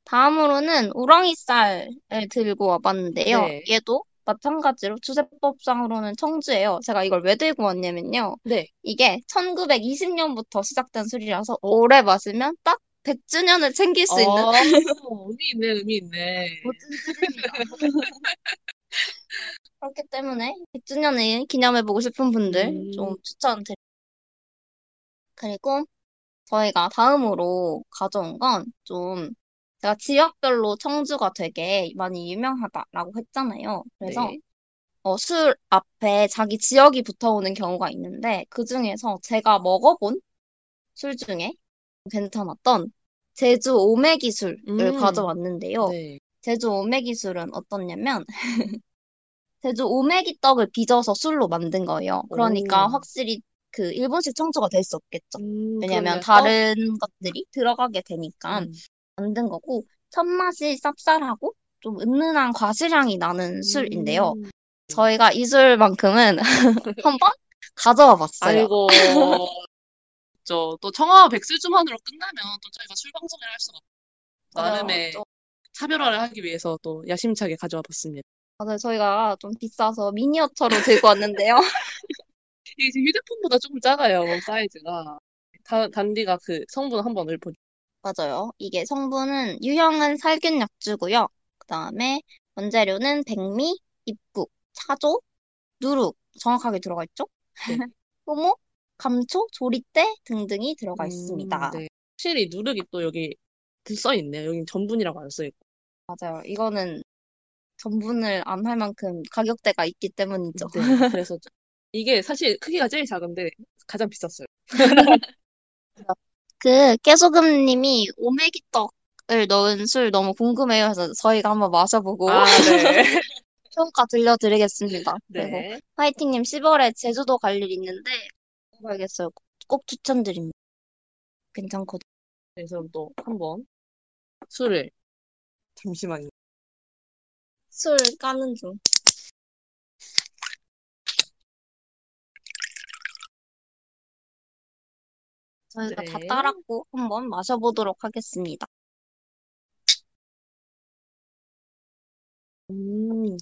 다음으로는 우렁이쌀을 들고 와봤는데요. 네. 얘도 마찬가지로 주세법상으로는 청주예요. 제가 이걸 왜 들고 왔냐면요. 네. 이게 1920년부터 시작된 술이라서 오래 마시면 딱 100주년을 챙길 수 있는 아, (laughs) 의미 있네, 의미 있네. (laughs) 그렇기 때문에 100주년을 기념해보고 싶은 분들 음. 좀 추천드립니다. 그리고 저희가 다음으로 가져온 건 좀 제가 지역별로 청주가 되게 많이 유명하다라고 했잖아요. 그래서 네. 어, 술 앞에 자기 지역이 붙어오는 경우가 있는데 그 중에서 제가 먹어본 술 중에 괜찮았던 제주 오메 기 술을 음. 가져왔는데요. 네. 제주 오메 기 술은 어떻냐면 (laughs) 제주 오메기 떡을 빚어서 술로 만든 거예요. 그러니까 오. 확실히 그 일본식 청주가 될 수 없겠죠. 음, 왜냐면 다른 것들이 들어가게 되니까 음. 만든 거고 첫 맛이 쌉쌀하고 좀 은은한 과실향이 나는 술인데요. 음. 저희가 이 술만큼은 (laughs) 한번 가져와 봤어요. 아이고. (laughs) 저, 또 청아 백술주만으로 끝나면 또 저희가 술 방송을 할 수가 없고, 나름의 좀- 차별화를 하기 위해서 또 야심차게 가져와 봤습니다. 맞아요. 저희가 좀 비싸서 미니어처로 들고 왔는데요. (laughs) 이게 지금 휴대폰보다 조금 작아요, 사이즈가. 다, 단디가 그 성분 한번 읊어 맞아요. 이게 성분은 유형은 살균 약주고요. 그 다음에 원재료는 백미, 입국, 차조, 누룩 정확하게 들어가 있죠? 네. (laughs) 효모, 감초, 조리대 등등이 들어가 음, 있습니다. 네. 확실히 누룩이 또 여기 써 있네요. 여기 전분이라고 안 써 있고. 맞아요. 이거는 전분을 안 할 만큼 가격대가 있기 때문이죠. 네, 그래서 좀- 이게 사실 크기가 제일 작은데 가장 비쌌어요. (laughs) 그 깨소금님이 오메기 떡을 넣은 술 너무 궁금해요. 해서 저희가 한번 마셔보고 아, 네. (laughs) 평가 들려드리겠습니다. 그리고 네. 화이팅님 10월에 제주도 갈 일 있는데 가야겠어요. 꼭 추천드립니다. 괜찮거든요. 그래서 또 한번 술을 잠시만요. 술 까는 중. 저희가 다 네. 따랐고 한번 마셔보도록 하겠습니다. 음,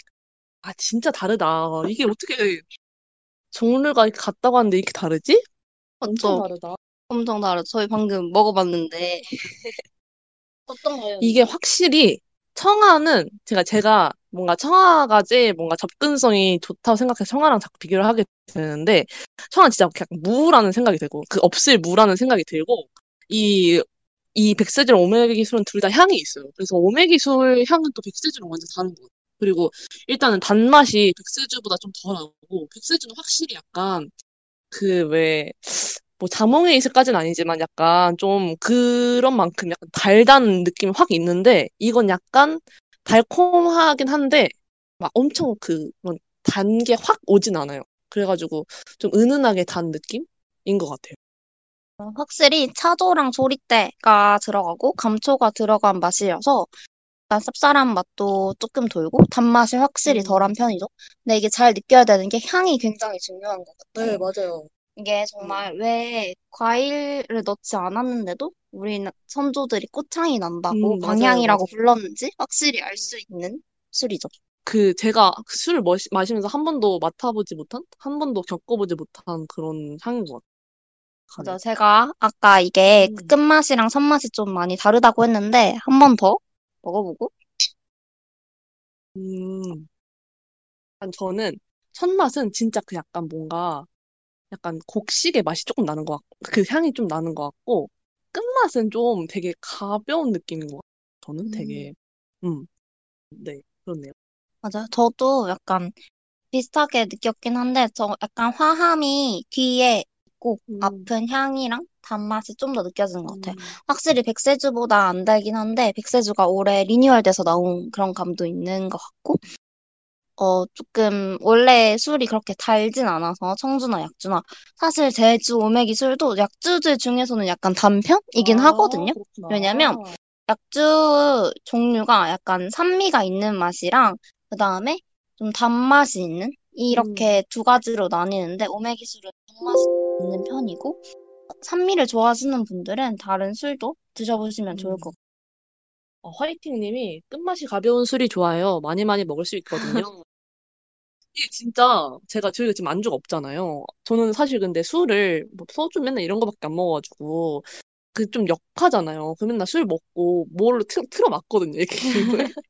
아, 진짜 다르다. 이게 어떻게 종류가 이렇게 같다고 하는데 이렇게 다르지? 엄청 또 다르다. 엄청 다르죠. 저희 방금 먹어봤는데 (laughs) 어떤가요? 이게 확실히 청아는 제가 제가 뭔가 청아가 제일 뭔가 접근성이 좋다고 생각해서 청아랑 자꾸 비교를 하게 되는데 청아 는 진짜 그냥 무라는 생각이 들고 그 없을 무라는 생각이 들고 이 이 백세주랑 오메기 술은 둘 다 향이 있어요. 그래서 오메기 술 향은 또 백세주랑 완전 다른 것 같아요. 그리고 일단은 단맛이 백세주보다 좀 덜하고 백세주는 확실히 약간 그왜 뭐 자몽의 이슬까지는 아니지만 약간 좀 그런 만큼 약간 달다는 느낌이 확 있는데 이건 약간 달콤하긴 한데 막 엄청 그 단 게 확 오진 않아요. 그래가지고 좀 은은하게 단 느낌인 것 같아요. 어, 확실히 차조랑 조리대가 들어가고 감초가 들어간 맛이어서 약간 쌉쌀한 맛도 조금 돌고 단맛이 확실히 음. 덜한 편이죠. 근데 이게 잘 느껴야 되는 게 향이 굉장히 중요한 것 같아요. 맞아요. 이게 정말 왜 과일을 넣지 않았는데도 우리 선조들이 꽃향이 난다고 음, 맞아요, 광향이라고 맞아요. 불렀는지 확실히 알 수 있는 술이죠. 그 제가 그 술을 머시- 마시면서 한 번도 맡아보지 못한, 한 번도 겪어보지 못한 그런 향인 것 같아요. 맞아. 제가 아까 이게 음. 끝맛이랑 선맛이 좀 많이 다르다고 했는데 한 번 더 먹어보고 음, 약간 저는 첫 맛은 진짜 그 약간 뭔가 약간 곡식의 맛이 조금 나는 것 같고 그 향이 좀 나는 것 같고 끝맛은 좀 되게 가벼운 느낌인 것 같아요. 저는 되게 음, 네, 그렇네요. 맞아요. 저도 약간 비슷하게 느꼈긴 한데 저 약간 화함이 뒤에 있고 음. 앞은 향이랑 단맛이 좀 더 느껴지는 것 같아요. 음, 확실히 백세주보다 안 달긴 한데 백세주가 올해 리뉴얼돼서 나온 그런 감도 있는 것 같고 어 조금 원래 술이 그렇게 달진 않아서 청주나 약주나 사실 제주 오메기 술도 약주들 중에서는 약간 단편이긴 아, 하거든요. 그렇구나. 왜냐면 약주 종류가 약간 산미가 있는 맛이랑 그 다음에 좀 단맛이 있는 이렇게 음. 두 가지로 나뉘는데 오메기 술은 단맛이 있는 편이고 산미를 좋아하시는 분들은 다른 술도 드셔보시면 좋을 음. 것 같아요. 어, 화이팅님이 끝맛이 가벼운 술이 좋아요. 많이 많이 먹을 수 있거든요. (laughs) 이게 진짜 제가 저희가 지금 안주가 없잖아요. 저는 사실 근데 술을 뭐 소주 맨날 이런 거밖에 안 먹어가지고 그 좀 역하잖아요. 그 맨날 술 먹고 뭐를 틀, 틀어 맞거든요. 이렇게. (laughs)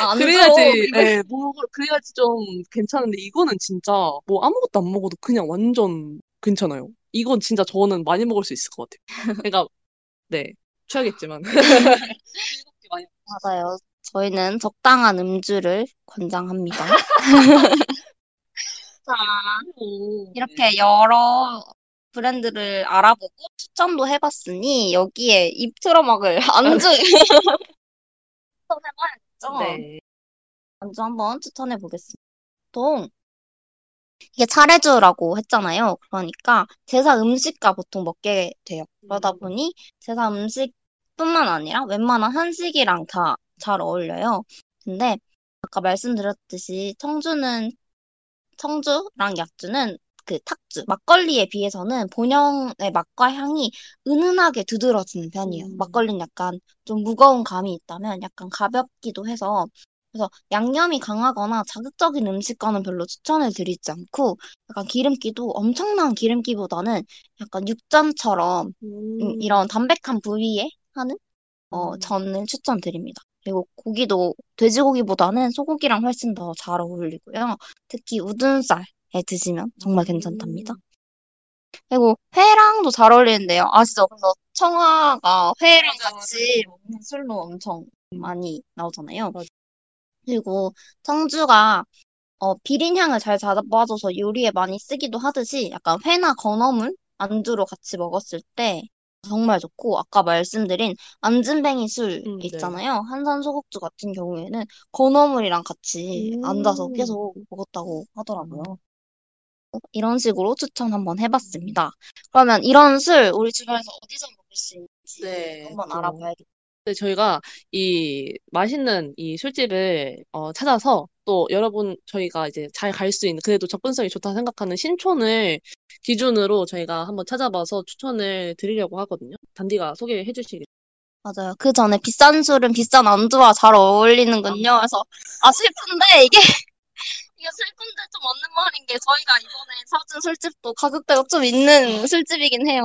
아, 안 그래야지. 예, 뭐 그래야지 좀 괜찮은데 이거는 진짜 뭐 아무것도 안 먹어도 그냥 완전 괜찮아요. 이건 진짜 저는 많이 먹을 수 있을 것 같아요. 그러니까 네 취하겠지만 맞아요. 저희는 적당한 음주를 권장합니다. (laughs) (laughs) 자. 이렇게 여러 브랜드를 알아보고 추천도 해봤으니 여기에 입 틀어막을 (laughs) 안주 추천해봐야겠죠? 네. 안주 한번 추천해 보겠습니다. 보통 이게 차례주라고 했잖아요. 그러니까 제사 음식과 보통 먹게 돼요. 그러다 음. 보니 제사 음식뿐만 아니라 웬만한 한식이랑 다 잘 어울려요. 근데 아까 말씀드렸듯이 청주는 청주랑 약주는 그 탁주 막걸리에 비해서는 본연의 맛과 향이 은은하게 두드러지는 편이에요. 음. 막걸리는 약간 좀 무거운 감이 있다면 약간 가볍기도 해서 그래서 양념이 강하거나 자극적인 음식과는 별로 추천을 드리지 않고 약간 기름기도 엄청난 기름기보다는 약간 육전처럼 음, 음. 이런 담백한 부위에 하는 어, 음. 전을 추천드립니다. 그리고 고기도 돼지고기보다는 소고기랑 훨씬 더 잘 어울리고요. 특히 우둔살에 드시면 정말 괜찮답니다. 그리고 회랑도 잘 어울리는데요. 아시죠? 그래서 청아가 회랑 같이 먹는 술로 엄청 많이 나오잖아요. 그리고 청주가 어, 비린 향을 잘 잡아줘서 요리에 많이 쓰기도 하듯이 약간 회나 건어물 안주로 같이 먹었을 때 정말 좋고 아까 말씀드린 안진뱅이 술 음, 네. 있잖아요. 한산 소곡주 같은 경우에는 건어물이랑 같이 음. 앉아서 계속 먹었다고 하더라고요. 이런 식으로 추천 한번 해봤습니다. 그러면 이런 술 우리 주변에서 어디서 먹을 수 있는지 네, 한번 좀. 알아봐야겠다. 근데 저희가 이 맛있는 이 술집을 어, 찾아서 또 여러분 저희가 이제 잘 갈 수 있는 그래도 접근성이 좋다 생각하는 신촌을 기준으로 저희가 한번 찾아봐서 추천을 드리려고 하거든요. 단디가 소개해 주시겠어요? 맞아요. 그 전에 비싼 술은 비싼 안주와 잘 어울리는군요. 그래서 아 슬픈데 이게 이게 슬픈데 좀 맞는 말인 게 저희가 이번에 사준 술집도 가격대가 좀 있는 술집이긴 해요.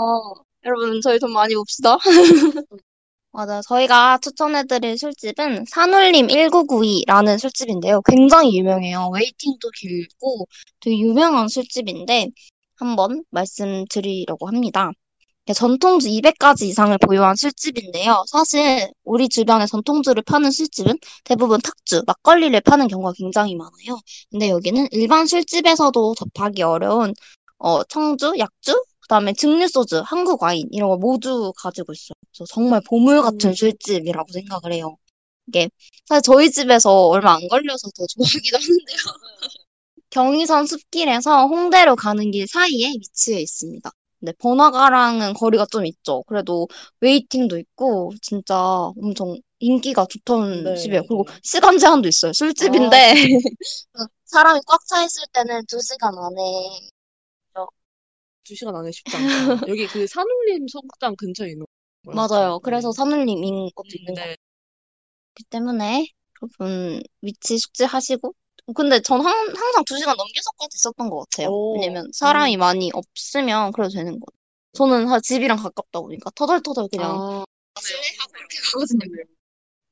여러분 저희 돈 많이 봅시다. (laughs) 맞아요. 저희가 추천해드릴 술집은 산울림 1992라는 술집인데요. 굉장히 유명해요. 웨이팅도 길고 되게 유명한 술집인데 한번 말씀드리려고 합니다. 이게 전통주 200가지 이상을 보유한 술집인데요. 사실 우리 주변에 전통주를 파는 술집은 대부분 탁주, 막걸리를 파는 경우가 굉장히 많아요. 근데 여기는 일반 술집에서도 접하기 어려운 어, 청주, 약주, 그다음에 증류소주, 한국 와인 이런 거 모두 가지고 있어요. 그래서 정말 보물 같은 음. 술집이라고 생각을 해요. 이게 사실 저희 집에서 얼마 안 걸려서 더 좋아하기도 하는데요. 경의선 숲길에서 홍대로 가는 길 사이에 위치해 있습니다. 근데 번화가랑은 거리가 좀 있죠. 그래도 웨이팅도 있고 진짜 엄청 인기가 좋던 네. 집이에요. 그리고 시간 제한도 있어요. 술집인데 (laughs) 사람이 꽉 차 있을 때는 2시간 안에 두 시간 안에 쉽지 않다. (laughs) 여기 그 산울림 소극장 근처에 있는 거예요. 맞아요. 그래서 산울림인 것도 있는 것 네. 같기 때문에 여러분 위치 숙지하시고 근데 전 항, 항상 2시간 넘겨서까지 있었던 것 같아요. 오. 왜냐면 사람이 많이 없으면 그래도 되는 거 같아요. 저는 사실 집이랑 가깝다 보니까 터덜터덜 그냥 아, 마실래? 하고 이렇게 가거든요.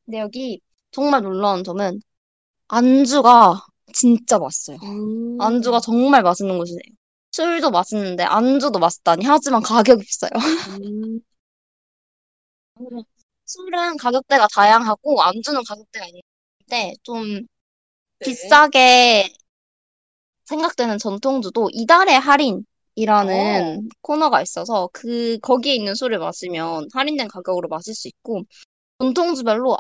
근데 여기 정말 놀라운 점은 안주가 진짜 맛있어요. 음. 안주가 정말 맛있는 곳이에요. 술도 맛있는데 안주도 맛있다니 하지만 가격이 비싸요. 음. 술은 가격대가 다양하고 안주는 가격대가 있는데 좀 네. 비싸게 생각되는 전통주도 이달의 할인이라는 코너가 있어서 그 거기에 있는 술을 마시면 할인된 가격으로 마실 수 있고 전통주별로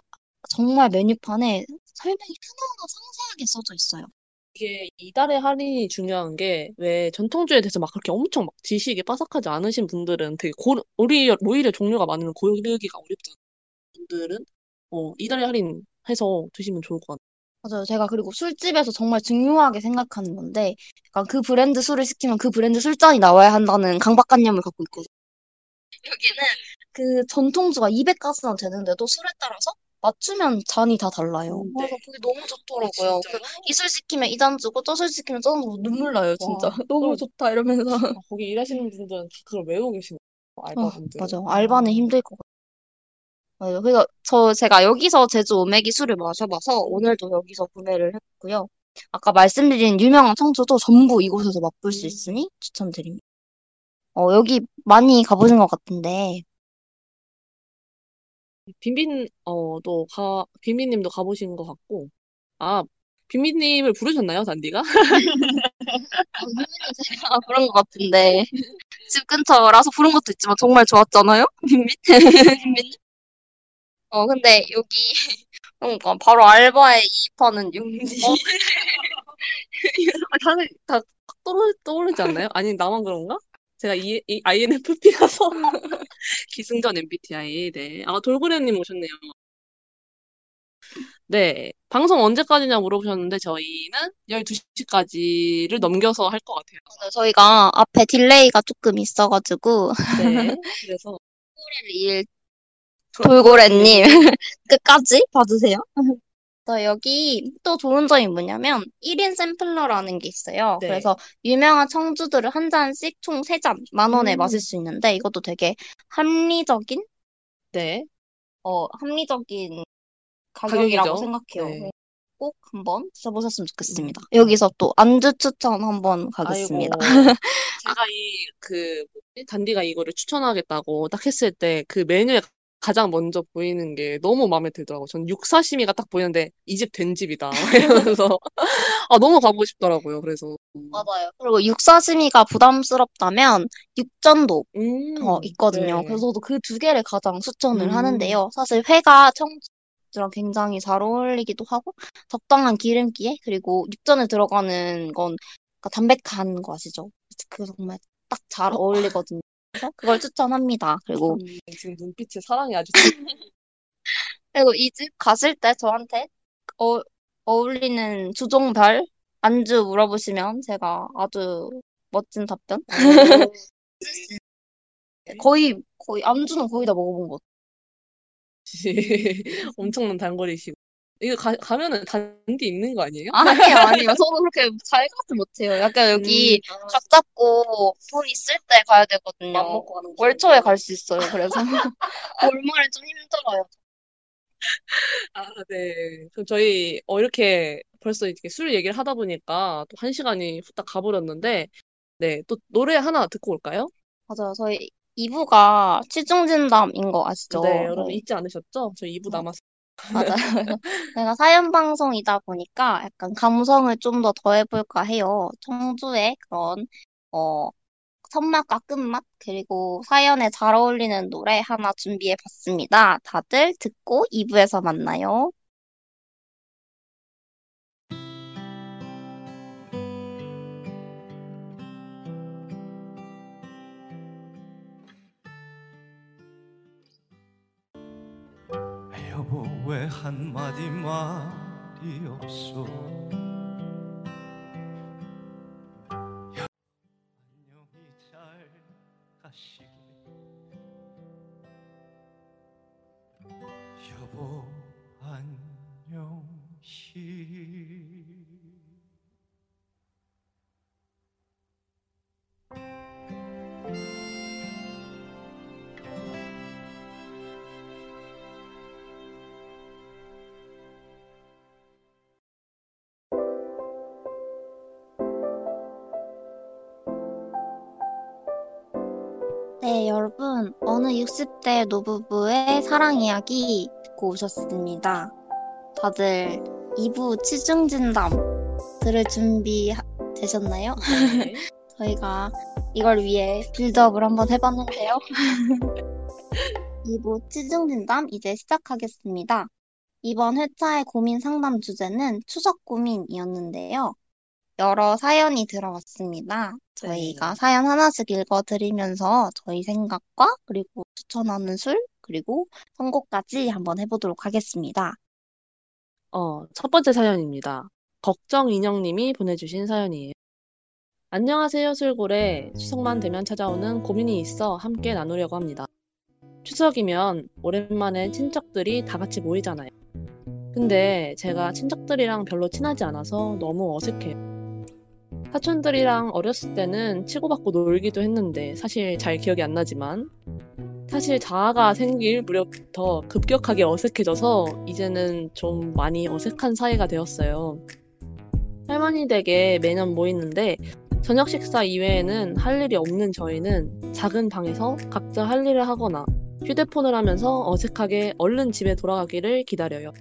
정말 메뉴판에 설명이 하나하나 상세하게 써져 있어요. 이게 이달의 할인이 중요한 게 왜 전통주에 대해서 막 그렇게 엄청 막 지식이 빠삭하지 않으신 분들은 되게 고, 오히려, 오히려 종류가 많은 고르기가 어렵잖아요. 분들은 어, 이달의 할인 해서 드시면 좋을 것 같아요. 맞아요. 제가 그리고 술집에서 정말 중요하게 생각하는 건데, 약간 그 브랜드 술을 시키면 그 브랜드 술잔이 나와야 한다는 강박관념을 갖고 있거든요. 여기는 그 전통주가 200가스나 되는데도 술에 따라서 맞추면 잔이 다 달라요. 음, 그래서 네. 그게 너무 좋더라고요. 그 진짜요? 이술 시키면 이 잔 주고 저 술 시키면 저 잔 주고 눈물 나요, 진짜. (laughs) 와, 너무 좋다 이러면서. 아, 거기 일하시는 분들은 다 그걸 외우고 계시는 알바분들. 맞아. 알바는 힘들 것 같아요. 맞아요. 그래서 저 제가 여기서 제주 오메기 술을 마셔봐서 오늘도 여기서 구매를 했고요. 아까 말씀드린 유명한 청주도 전부 이곳에서 맛볼 수 음. 있으니 추천드립니다. 어, 여기 많이 가보신 것 같은데. 빈빈, 어, 또 가, 빈빈님도 가보신 것 같고. 아, 빈빈님을 부르셨나요, 단디가? (laughs) 제가 (laughs) 부른 것 같은데. 집 근처라서 부른 것도 있지만 정말 좋았잖아요? 빈빈? (laughs) 빈빈? 어, 근데 여기, (laughs) 그러니까 바로 알바에 이입하는 융디. (laughs) 아, 다들 다 떠오르, 떠오르지 않나요? 아니, 나만 그런가? 제가 이, 이 INFP라서. (laughs) 기승전 MBTI, 네. 아, 돌고래님 오셨네요. 네. 방송 언제까지냐 물어보셨는데, 저희는 12시까지를 넘겨서 할 것 같아요. 네, 저희가 앞에 delay가 조금 있어가지고, 네. 그래서. 일 돌고래님 (laughs) 끝까지 봐주세요. (laughs) 저 여기 또 좋은 점이 뭐냐면 1인 sampler라는 게 있어요. 네. 그래서 유명한 청주들을 한 잔씩 총 3잔 만 원에 음. 마실 수 있는데 이것도 되게 합리적인 네. 어 합리적인 가격이라고 가격이죠. 생각해요. 네. 꼭 한번 드셔보셨으면 좋겠습니다. 여기서 또 안주 추천 한번 가겠습니다. 아이고. (laughs) 제가 이, 그? 단디가 이거를 추천하겠다고 딱 했을 때 그 메뉴에 가장 먼저 보이는 게 너무 마음에 들더라고요. 전 육사시미가 딱 보이는데 이 집 된 집이다. (laughs) 이러면서 아, 너무 가보고 싶더라고요. 그래서. 맞아요. 그리고 육사시미가 부담스럽다면 육전도 음, 어, 있거든요. 네. 그래서 저도 그 두 개를 가장 추천을 음. 하는데요. 사실 회가 청주랑 굉장히 잘 어울리기도 하고 적당한 기름기에 그리고 육전에 들어가는 건 그러니까 담백한 거 아시죠? 그 정말 딱 잘 어. 어울리거든요. 그래서 그걸 추천합니다. 그리고 음, 지금 눈빛에 사랑이 아주. (laughs) 그리고 이 집 가실 때 저한테 어, 어울리는 주종별 안주 물어보시면 제가 아주 멋진 답변? (laughs) 거의 거의 안주는 거의 다 먹어본 것 (laughs) 엄청난 단거리시고. 이거 가, 가면은 단디 입는 거 아니에요? (laughs) 아니에요, 아니에요. 저도 그렇게 잘 가지 못해요. 약간 여기 음, 각 잡고 돈 있을 때 가야 되거든요. 맘 먹고 가는 월초에 갈 수 있어요. 그래서 (laughs) 월말에 좀 힘들어요. 아, 네. 그럼 저희, 어, 이렇게 벌써 이렇게 술 얘기를 하다 보니까 또 한 시간이 후딱 가버렸는데, 네. 또 노래 하나 듣고 올까요? 맞아요. 저희 2부가 취중진담인 거 아시죠? 네, 여러분 네, 잊지 않으셨죠? 저희 2부 어. 남았어요. 맞아요. (laughs) (laughs) 내가 사연 방송이다 보니까 약간 감성을 좀 더 더해볼까 해요. 청주의 그런 어 선맛과 끝맛 그리고 사연에 잘 어울리는 노래 하나 준비해봤습니다. 다들 듣고 2부에서 만나요. 왜 한마디 말이 없어? 안녕히 잘 가시게 여보 안녕히 여러분. 어느 60대 노부부의 사랑 이야기 듣고 오셨습니다. 다들 2부 취중진담 들을 준비 되셨나요? 네. (laughs) 저희가 이걸 위해 빌드업을 한번 해봤는데요. (laughs) 2부 취중진담 이제 시작하겠습니다. 이번 회차의 고민 상담 주제는 추석 고민이었는데요. 여러 사연이 들어왔습니다. 저희가 네. 사연 하나씩 읽어드리면서 저희 생각과 그리고 추천하는 술, 그리고 선곡까지 한번 해보도록 하겠습니다. 어, 첫 번째 사연입니다. 걱정 인형님이 보내주신 사연이에요. 안녕하세요, 술고래. 추석만 되면 찾아오는 고민이 있어 함께 나누려고 합니다. 추석이면 오랜만에 친척들이 다 같이 모이잖아요. 근데 제가 친척들이랑 별로 친하지 않아서 너무 어색해요. 사촌들이랑 어렸을 때는 치고받고 놀기도 했는데 사실 잘 기억이 안 나지만 사실 자아가 생길 무렵부터 급격하게 어색해져서 이제는 좀 많이 어색한 사이가 되었어요. 할머니 댁에 매년 모이는데 저녁 식사 이외에는 할 일이 없는 저희는 작은 방에서 각자 할 일을 하거나 휴대폰을 하면서 어색하게 얼른 집에 돌아가기를 기다려요.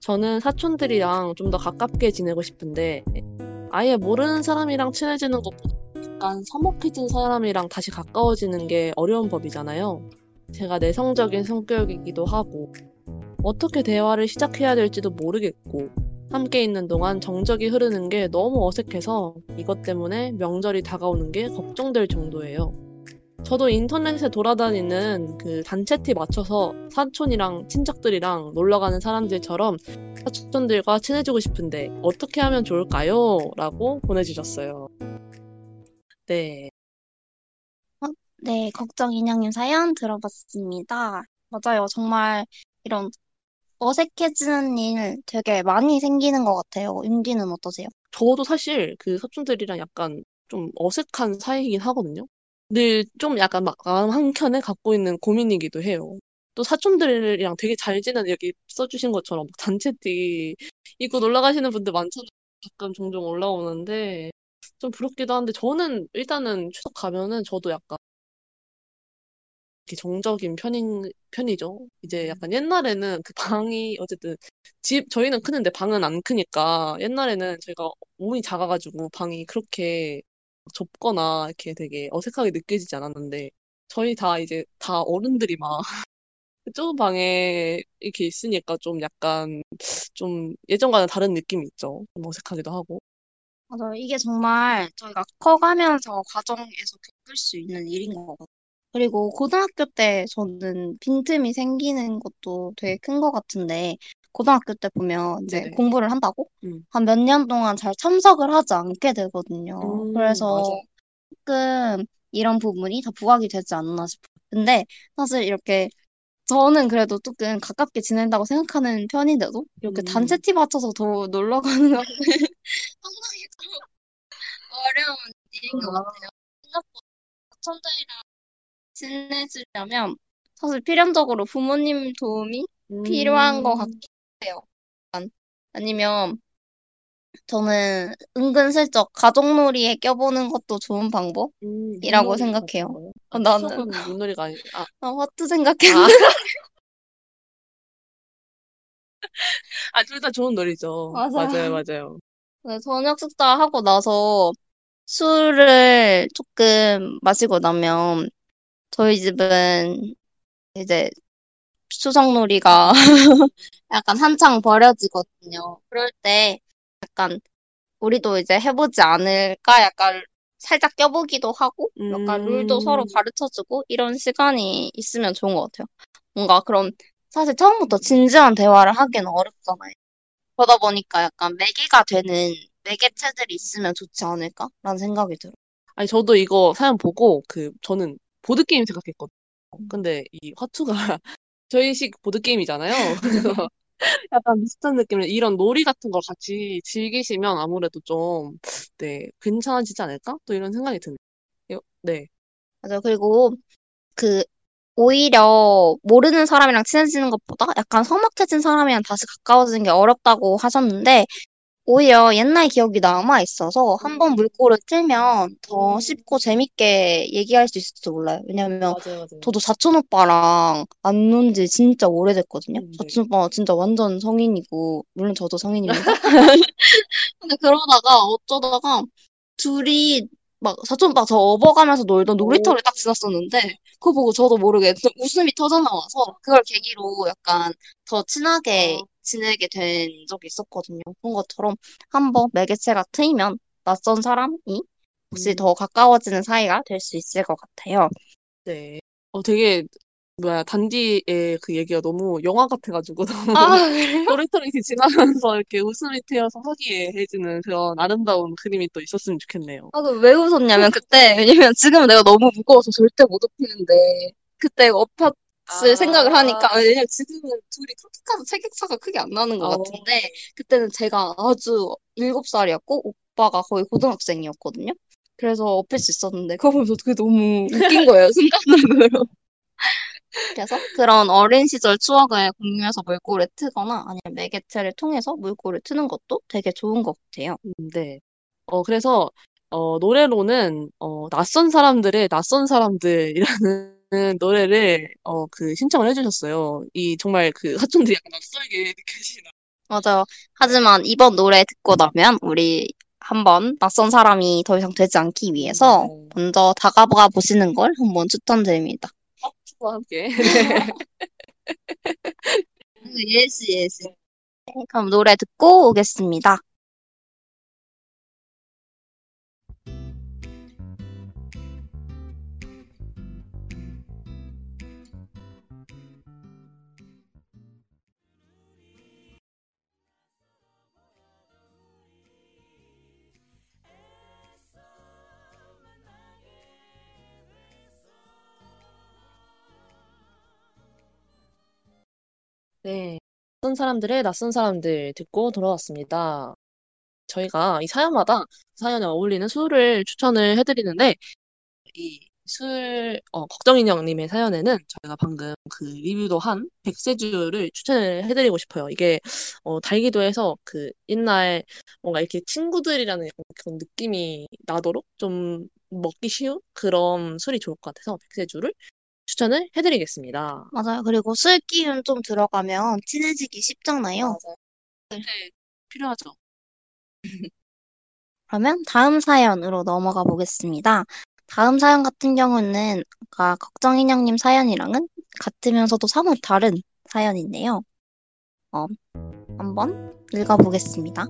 저는 사촌들이랑 좀 더 가깝게 지내고 싶은데 아예 모르는 사람이랑 친해지는 것보다 약간 서먹해진 사람이랑 다시 가까워지는 게 어려운 법이잖아요. 제가 내성적인 성격이기도 하고 어떻게 대화를 시작해야 될지도 모르겠고 함께 있는 동안 정적이 흐르는 게 너무 어색해서 이것 때문에 명절이 다가오는 게 걱정될 정도예요. 저도 인터넷에 돌아다니는 그 단체티 맞춰서 사촌이랑 친척들이랑 놀러 가는 사람들처럼 사촌들과 친해지고 싶은데 어떻게 하면 좋을까요? 라고 보내주셨어요. 네. 네, 걱정 인형님 사연 들어봤습니다. 맞아요. 정말 이런 어색해지는 일 되게 많이 생기는 것 같아요. 윤기는 어떠세요? 저도 사실 그 사촌들이랑 약간 좀 어색한 사이이긴 하거든요. 늘 좀 약간 막 마음 한켠에 갖고 있는 고민이기도 해요. 또 사촌들이랑 되게 잘 지내는 여기 써주신 것처럼 단체티 입고 놀러 가시는 분들 많잖아요. 가끔 종종 올라오는데 좀 부럽기도 한데 저는 일단은 추석 가면은 저도 약간 이렇게 정적인 편인 편이죠. 이제 약간 옛날에는 그 방이 어쨌든 집 저희는 크는데 방은 안 크니까 옛날에는 저희가 몸이 작아가지고 방이 그렇게 좁거나 이렇게 되게 어색하게 느껴지지 않았는데 저희 다 이제 다 어른들이 막 (laughs) 좁은 방에 이렇게 있으니까 좀 약간 좀 예전과는 다른 느낌이 있죠. 좀 어색하기도 하고. 맞아요. 이게 정말 저희가 커가면서 과정에서 겪을 수 있는 일인 것 같아요. 그리고 고등학교 때 저는 빈틈이 생기는 것도 되게 큰 것 같은데, 고등학교 때 보면 이제 네네. 공부를 한다고 음. 한몇 년 동안 잘 참석을 하지 않게 되거든요. 음, 그래서 맞아요. 조금 이런 부분이 다 부각이 되지 않나 싶어요. 근데 사실 이렇게 저는 그래도 조금 가깝게 지낸다고 생각하는 편인데도 이렇게 음. 단체 티 맞춰서 더 놀러 가는 건 (laughs) 상당히 좀 어려운 일인 것 같아요. 생각보다 사촌들이랑 친해지려면 사실 필연적으로 부모님 도움이 필요한 것 음. 같긴 해요. 아니면 저는 은근슬쩍 가족놀이에 껴보는 것도 좋은 방법? 음, 이라고 생각해요. 같은? 아, 아, 나는- 물놀이가 아니, 아, 아, 화투 생각했는데. (laughs) 아, 둘 다 좋은 놀이죠. 맞아요. 맞아요, 맞아요. 네, 저녁 식사 하고 나서 술을 조금 마시고 나면 저희 집은 이제 추석놀이가 (laughs) 약간 한창 벌어지거든요. 그럴 때 약간 우리도 이제 해보지 않을까 약간 살짝 껴보기도 하고 약간 룰도 서로 음. 가르쳐주고 이런 시간이 있으면 좋은 것 같아요. 뭔가 그럼 사실 처음부터 진지한 대화를 하기는 어렵잖아요. 그러다 보니까 약간 매개가 되는 매개체들이 있으면 좋지 않을까라는 생각이 들어요. 아니, 저도 이거 사연 보고, 그, 저는 보드게임 생각했거든요. 근데 이 화투가 저희식 보드게임이잖아요. (laughs) 그래서 약간 비슷한 느낌으로 이런 놀이 같은 걸 같이 즐기시면 아무래도 좀, 네, 괜찮아지지 않을까? 또 이런 생각이 드네요. 네. 맞아요. 그리고 그 오히려 모르는 사람이랑 친해지는 것보다 약간 서먹해진 사람이랑 다시 가까워지는 게 어렵다고 하셨는데 오히려 옛날 기억이 남아 있어서 한 번 물꼬를 틀면 더 음. 쉽고 재밌게 얘기할 수 있을지도 몰라요. 왜냐면 맞아요, 맞아요. 저도 사촌 오빠랑 안 논 지 진짜 오래됐거든요. 음, 네. 사촌 오빠가 진짜 완전 성인이고 물론 저도 성인입니다. (laughs) 근데 그러다가 어쩌다가 둘이 막 사촌 오빠가 저 업어가면서 놀던 놀이터를 딱 지났었는데 그거 보고 저도 모르게 좀 웃음이 터져 나와서 그걸 계기로 약간 더 친하게 아. 지내게 된 적이 있었거든요. 그런 것처럼 한번 매개체가 트이면 낯선 사람이 혹시 음. 더 가까워지는 사이가 될 수 있을 것 같아요. 네. 어, 되게, 뭐야, 단디의 그 얘기가 너무 영화 같아가지고, (laughs) 너무 아, 이렇게 지나면서 이렇게 웃음이 튀어서 화기애애해지는 그런 아름다운 그림이 또 있었으면 좋겠네요. 아, 그왜 웃었냐면 그때 왜냐면 지금은 내가 너무 무거워서 절대 못 엎히는데 그때 엎 혔쓸 생각을 아. 하니까 왜냐면 지금은 둘이 그렇게까지 체격차가 크게 안 나는 것 어. 같은데 그때는 제가 아주 일곱 살이었고 오빠가 거의 고등학생이었거든요. 그래서 업힐 수 있었는데 그거 보면서 그게 너무 웃긴 거예요 (laughs) 순간적으로. 그래서 그런 어린 시절 추억을 공유해서 물꼬를 트거나 아니면 매개체를 통해서 물꼬를 트는 것도 되게 좋은 것 같아요. 음, 네. 어, 그래서, 어, 노래로는, 어, 낯선 사람들의 낯선 사람들이라는 노래를, 어, 그, 신청을 해주셨어요. 이, 정말 그, 사촌들이 약간 낯설게 느껴지는. 맞아요. 하지만 이번 노래 듣고 나면 우리 한번 낯선 사람이 더 이상 되지 않기 위해서 음. 먼저 다가가 보시는 걸 한번 추천드립니다. 와 함께. 예시, 예시. 네, 그럼 노래 듣고 오겠습니다. 네. 낯선 사람들의 낯선 사람들 듣고 돌아왔습니다. 저희가 이 사연마다 사연에 어울리는 술을 추천을 해드리는데, 이 술, 어, 걱정인형님의 사연에는 저희가 방금 그 리뷰도 한 백세주를 추천을 해드리고 싶어요. 이게, 어, 달기도 해서 그 옛날 뭔가 이렇게 친구들이라는 그런 느낌이 나도록 좀 먹기 쉬운 그런 술이 좋을 것 같아서 백세주를 추천을 해드리겠습니다. 맞아요. 그리고 술 기운 좀 들어가면 친해지기 쉽잖아요. 네, 필요하죠. (laughs) 그러면 다음 사연으로 넘어가 보겠습니다. 다음 사연 같은 경우는 아까 걱정인형님 사연이랑은 같으면서도 사뭇 다른 사연인데요. 어, 한번 읽어보겠습니다.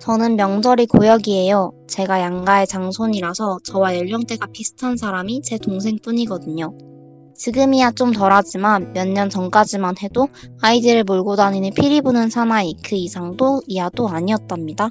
저는 명절이 고역이에요. 제가 양가의 장손이라서 저와 연령대가 비슷한 사람이 제 동생뿐이거든요. 지금이야 좀 덜하지만 몇 년 전까지만 해도 아이들을 몰고 다니는 피리 부는 사나이 그 이상도 이하도 아니었답니다.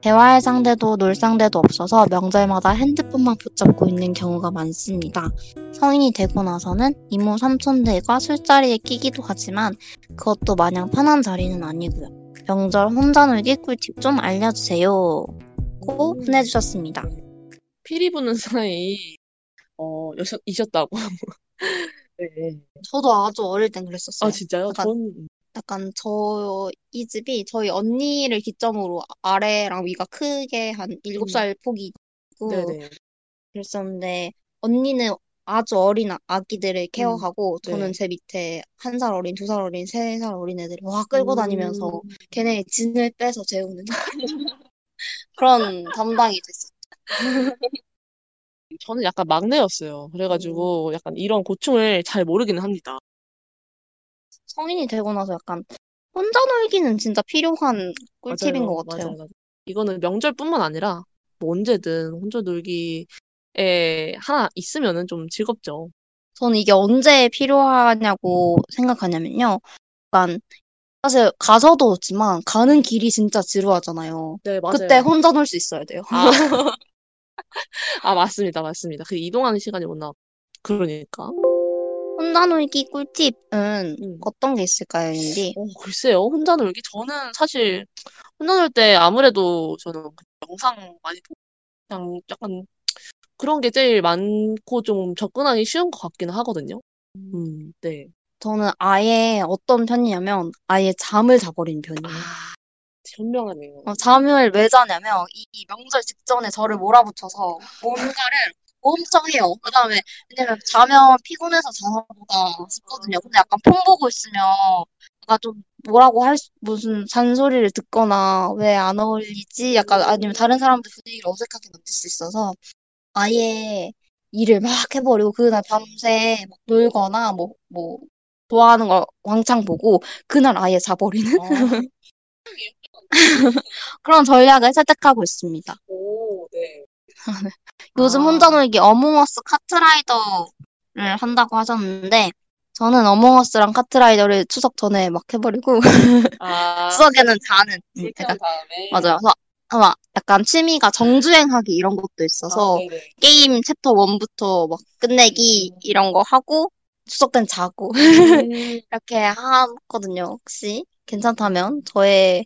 대화할 상대도 놀 상대도 없어서 명절마다 핸드폰만 붙잡고 있는 경우가 많습니다. 성인이 되고 나서는 이모 삼촌들과 술자리에 끼기도 하지만 그것도 마냥 편한 자리는 아니고요. 명절 혼자 놀기 꿀팁 좀 알려주세요. 고 보내주셨습니다. 피리 부는 사이, 어, 여셨, 이셨다고. (laughs) 네. 저도 아주 어릴 땐 그랬었어요. 아, 진짜요? 약간- 전, 약간 저희 집이 저희 언니를 기점으로 아래랑 위가 크게 한 7살 폭이 있고 네네. 그랬었는데 언니는 아주 어린 아- 아기들을 케어하고 저는 네. 제 밑에 한 살 어린, 두 살 어린, 세 살 어린 애들을 와 끌고 다니면서 음, 걔네 진을 빼서 재우는 (laughs) 그런 담당이 됐어요. (laughs) 저는 약간 막내였어요. 그래가지고 약간 이런 고충을 잘 모르기는 합니다. 성인이 되고 나서 약간 혼자 놀기는 진짜 필요한 꿀팁인 맞아요. 것 같아요. 맞아요, 맞아요. 이거는 명절뿐만 아니라 뭐 언제든 혼자 놀기에 하나 있으면은 좀 즐겁죠. 저는 이게 언제 필요하냐고 생각하냐면요. 약간 사실 가서도 좋지만 가는 길이 진짜 지루하잖아요. 네, 맞아요. 그때 혼자 놀 수 있어야 돼요. 아, (laughs) (laughs) 아, 맞습니다. 맞습니다. 그 이동하는 시간이 못 나. 그러니까. 혼자 놀기 꿀팁은 음. 어떤 게 있을까요, 인디? 어, 글쎄요. 혼자 놀기. 저는 사실 혼자 놀 때 아무래도 저는 그 영상 많이 보고 그냥 약간 그런 게 제일 많고 좀 접근하기 쉬운 것 같기는 하거든요. 음, 네. 저는 아예 어떤 편이냐면 아예 잠을 자버리는 편이에요. 아, 현명하네요. 어, 잠을 왜 자냐면 이 명절 직전에 저를 몰아붙여서 뭔가를 엄청 해요. 그 다음에 왜냐면 자면 피곤해서 자나 보다 싶거든요. 근데 약간 폰 보고 있으면 약간 좀 뭐라고 할 수- 무슨 잔소리를 듣거나 왜 안 어울리지? 약간 아니면 다른 사람들 분위기를 어색하게 만들 수 있어서 아예 일을 막 해버리고 그날 밤새 막 놀거나 뭐 뭐 좋아하는 거 왕창 보고 그날 아예 자버리는 아, (laughs) (laughs) 그런 전략을 채택하고 있습니다. 오, 네. (laughs) 요즘 아. 혼자 놀기 어몽어스 카트라이더를 한다고 하셨는데 저는 어몽어스랑 카트라이더를 추석 전에 막 해버리고 아, (laughs) 추석에는 자는 음, 다음에. 맞아요. 그래서 아마 약간 취미가 정주행하기 이런 것도 아, 있어서 네네. 게임 챕터 1부터 막 끝내기 이런 거 하고 추석 땐 자고 음, 이렇게 하거든요. 혹시 괜찮다면 저의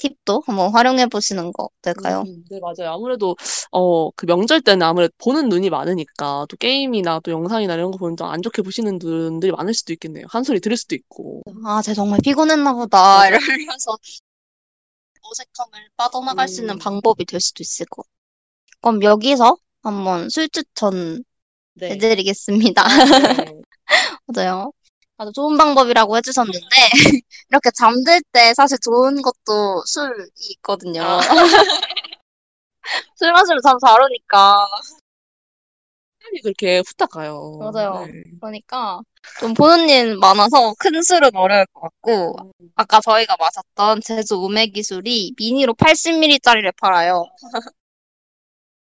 팁도 한번 활용해 보시는 거 어떨까요? 음, 네, 맞아요. 아무래도, 어, 그 명절 때는 아무래도 보는 눈이 많으니까, 또 게임이나 또 영상이나 이런 거 보면 좀안 좋게 보시는 분들이 많을 수도 있겠네요. 한 소리 들을 수도 있고. 아, 쟤 정말 피곤했나 보다. (laughs) 이러면서 어색함을 빠져나갈 수 있는 음. 방법이 될 수도 있을 것 같아요. 그럼 여기서 한번 술 추천 네. 해드리겠습니다. 네. (laughs) 맞아요. 아주 좋은 방법이라고 해주셨는데, (laughs) 이렇게 잠들 때 사실 좋은 것도 술이 있거든요. 아. (laughs) 술 마시면 잠 잘 오니까. 시간이 그렇게 후딱 가요. 맞아요. 네. 그러니까 좀 보는 일 많아서 큰 술은 어려울 것 같고, 아까 저희가 마셨던 제주 우메기 술이 미니로 80ml짜리를 팔아요.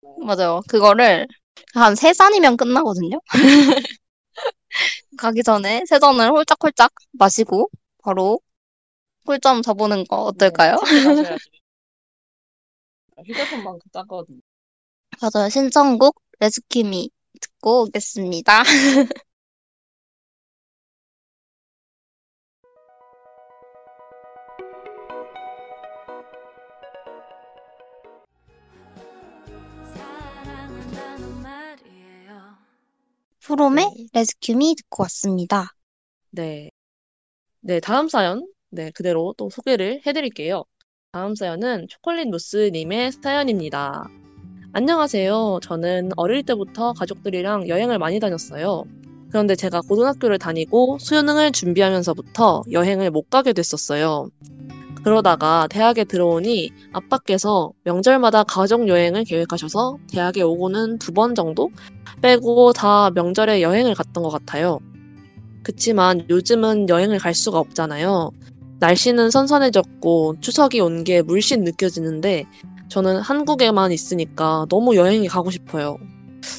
(laughs) 맞아요. 그거를 한세 잔이면 끝나거든요. 가기 전에 세 잔을 홀짝홀짝 마시고 바로 꿀잠 자보는 거 어떨까요? 네, 가셔야죠. 휴대폰만 작거든요. 맞아요. 신청곡 레스키미 듣고 오겠습니다. (laughs) 프롬의 네. 레스큐미 듣고 왔습니다. 네. 네, 다음 사연. 네, 그대로 또 소개를 해드릴게요. 다음 사연은 초콜릿 무스님의 사연입니다. 안녕하세요. 저는 어릴 때부터 가족들이랑 여행을 많이 다녔어요. 그런데 제가 고등학교를 다니고 수능을 준비하면서부터 여행을 못 가게 됐었어요. 그러다가 대학에 들어오니 아빠께서 명절마다 가족 여행을 계획하셔서 대학에 오고는 두 번 정도 빼고 다 명절에 여행을 갔던 것 같아요. 그치만 요즘은 여행을 갈 수가 없잖아요. 날씨는 선선해졌고 추석이 온 게 물씬 느껴지는데 저는 한국에만 있으니까 너무 여행이 가고 싶어요.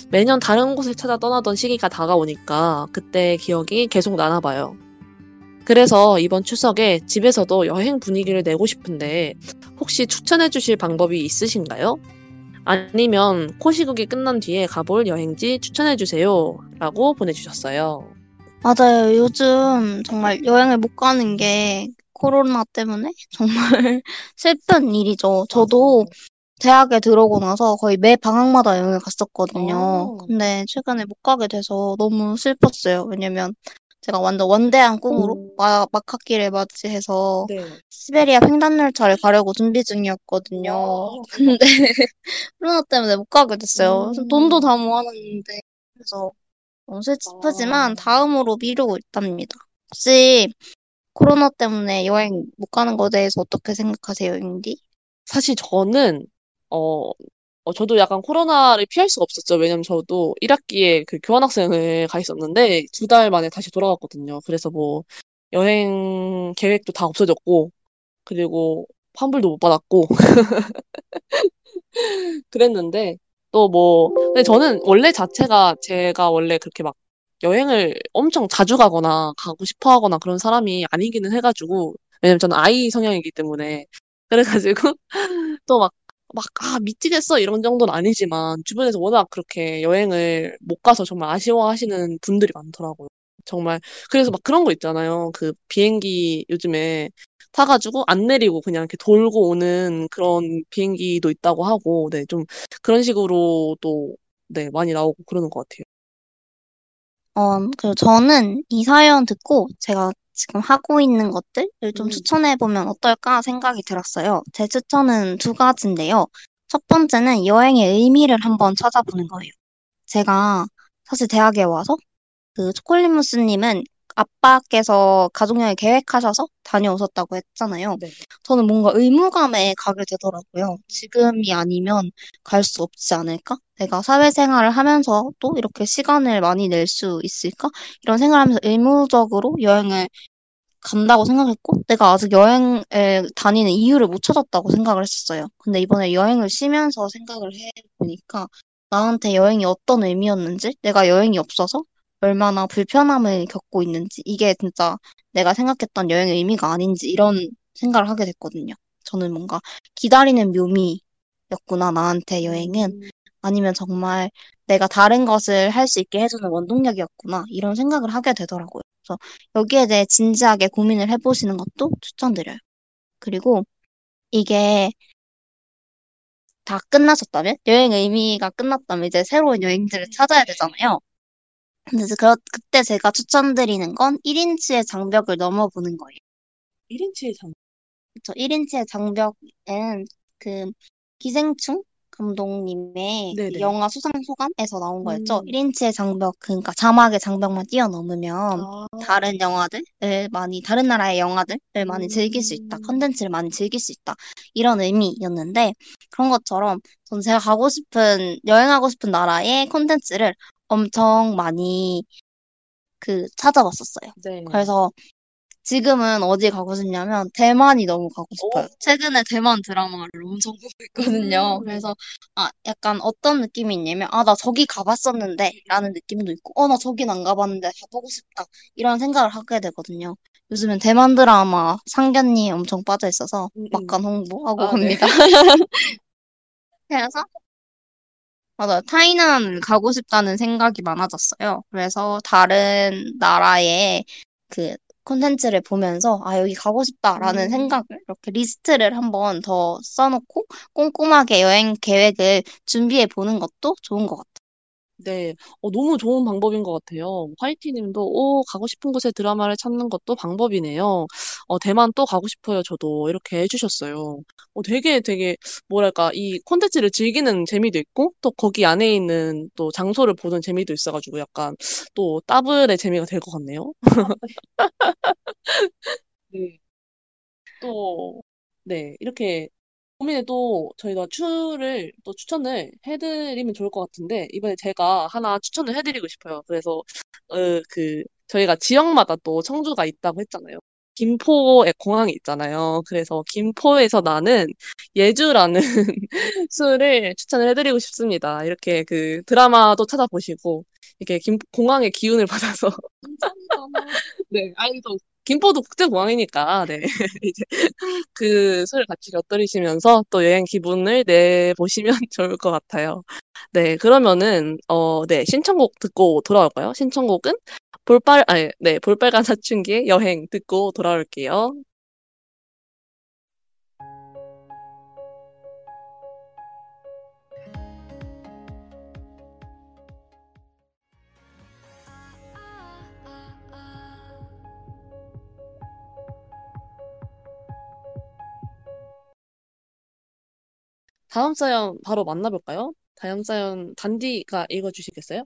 매년 다른 곳을 찾아 떠나던 시기가 다가오니까 그때 기억이 계속 나나 봐요. 그래서 이번 추석에 집에서도 여행 분위기를 내고 싶은데 혹시 추천해 주실 방법이 있으신가요? 아니면 코시국이 끝난 뒤에 가볼 여행지 추천해 주세요. 라고 보내주셨어요. 맞아요. 요즘 정말 여행을 못 가는 게 코로나 때문에 정말 (laughs) 슬픈 일이죠. 저도 대학에 들어오고 나서 거의 매 방학마다 여행을 갔었거든요. 어. 근데 최근에 못 가게 돼서 너무 슬펐어요. 왜냐면 제가 완전 원대한 꿈으로 마, 막학기를 맞이해서 네. 시베리아 횡단열차를 가려고 준비 중이었거든요. (laughs) 근데 코로나 때문에 못 가게 됐어요. 음. 돈도 다 모아놨는데 그래서 너무 슬프지만 아. 다음으로 미루고 있답니다. 혹시 코로나 때문에 여행 못 가는 거에 대해서 어떻게 생각하세요, 잉디? 사실 저는 어, 어, 저도 약간 코로나를 피할 수가 없었죠. 왜냐면 저도 1학기에 그 교환학생을 가 있었는데 두 달 만에 다시 돌아갔거든요. 그래서 뭐 여행 계획도 다 없어졌고 그리고 환불도 못 받았고 (laughs) 그랬는데 또 뭐 근데 저는 원래 자체가 제가 원래 그렇게 막 여행을 엄청 자주 가거나 가고 싶어 하거나 그런 사람이 아니기는 해가지고 왜냐면 저는 아이 성향이기 때문에 그래가지고 (laughs) 또 막 막, 아, 미치겠어, 이런 정도는 아니지만, 주변에서 워낙 그렇게 여행을 못 가서 정말 아쉬워하시는 분들이 많더라고요. 정말, 그래서 막 그런 거 있잖아요. 그 비행기 요즘에 타가지고 안 내리고 그냥 이렇게 돌고 오는 그런 비행기도 있다고 하고, 네, 좀 그런 식으로 또, 네, 많이 나오고 그러는 것 같아요. 어, 그 저는 이 사연 듣고 제가 지금 하고 있는 것들을 좀 음. 추천해보면 어떨까 생각이 들었어요. 제 추천은 두 가지인데요. 첫 번째는 여행의 의미를 한번 찾아보는 거예요. 제가 사실 대학에 와서 그 초콜릿 무스님은 아빠께서 가족여행 계획하셔서 다녀오셨다고 했잖아요. 네. 저는 뭔가 의무감에 가게 되더라고요. 지금이 아니면 갈 수 없지 않을까? 내가 사회생활을 하면서도 이렇게 시간을 많이 낼 수 있을까? 이런 생각을 하면서 의무적으로 여행을 간다고 생각했고, 내가 아직 여행을 다니는 이유를 못 찾았다고 생각을 했었어요. 근데 이번에 여행을 쉬면서 생각을 해보니까, 나한테 여행이 어떤 의미였는지, 내가 여행이 없어서 얼마나 불편함을 겪고 있는지, 이게 진짜 내가 생각했던 여행의 의미가 아닌지, 이런 생각을 하게 됐거든요. 저는 뭔가 기다리는 묘미였구나, 나한테 여행은. 음, 아니면 정말 내가 다른 것을 할 수 있게 해주는 원동력이었구나. 이런 생각을 하게 되더라고요. 그래서 여기에 대해 진지하게 고민을 해보시는 것도 추천드려요. 그리고 이게 다 끝나셨다면? 여행 의미가 끝났다면 이제 새로운 여행지를 찾아야 되잖아요. 근데 그, 그때 제가 추천드리는 건 1인치의 장벽을 넘어보는 거예요. 1인치의 장. 그쵸. 1인치의 장벽은 그 기생충 감독님의 그 네네. 영화 수상소감에서 나온 거였죠. 음. 1인치의 장벽, 그러니까 자막의 장벽만 뛰어넘으면 아, 다른 영화들을 많이, 다른 나라의 영화들을 많이 즐길 수 있다. 음. 컨텐츠를 많이 즐길 수 있다. 이런 의미였는데, 그런 것처럼 전 제가 가고 싶은, 여행하고 싶은 나라의 컨텐츠를 엄청 많이 그 찾아봤었어요. 네. 그래서 지금은 어디 가고 싶냐면 대만이 너무 가고 싶어요. 최근에 대만 드라마를 엄청 (laughs) 보고 있거든요. 음. 그래서 아 약간 어떤 느낌이 있냐면 아 나 저기 가봤었는데 라는 느낌도 있고 어 나 저긴 안 가봤는데 가보고 싶다 이런 생각을 하게 되거든요. 요즘엔 대만 드라마 상견니 엄청 빠져 있어서 음, 음. 막간 홍보하고 아, 네. 갑니다. (laughs) 그래서 맞아요. 타이난 가고 싶다는 생각이 많아졌어요. 그래서 다른 나라의 그 콘텐츠를 보면서 아, 여기 가고 싶다라는 음. 생각을 이렇게 리스트를 한번 더 써놓고 꼼꼼하게 여행 계획을 준비해 보는 것도 좋은 것 같아요. 네, 어, 너무 좋은 방법인 것 같아요. 화이티 님도, 오, 가고 싶은 곳에 드라마를 찾는 것도 방법이네요. 어, 대만 또 가고 싶어요. 저도 이렇게 해주셨어요. 어, 되게, 되게, 뭐랄까, 이 콘텐츠를 즐기는 재미도 있고, 또 거기 안에 있는 또 장소를 보는 재미도 있어가지고 약간 또 더블의 재미가 될 것 같네요. (laughs) 네. 또, 네, 이렇게 고민에 또 저희가 추를 또 추천을 해드리면 좋을 것 같은데, 이번에 제가 하나 추천을 해드리고 싶어요. 그래서, 어, 그, 저희가 지역마다 또 청주가 있다고 했잖아요. 김포에 공항이 있잖아요. 그래서 김포에서 나는 예주라는 (laughs) 술을 추천을 해드리고 싶습니다. 이렇게 그 드라마도 찾아보시고, 이렇게 김, 공항의 기운을 받아서, (laughs) 네, 또, 김포도 국제공항이니까, 네. (laughs) 이제 그 술을 같이 곁들이시면서 또 여행 기분을 내보시면 (laughs) 좋을 것 같아요. 네, 그러면은, 어, 네, 신청곡 듣고 돌아올까요? 신청곡은 볼빨, 아니, 네, 볼빨간 사춘기의 여행 듣고 돌아올게요. 다음 사연 바로 만나볼까요? 다음 사연 단디가 읽어주시겠어요?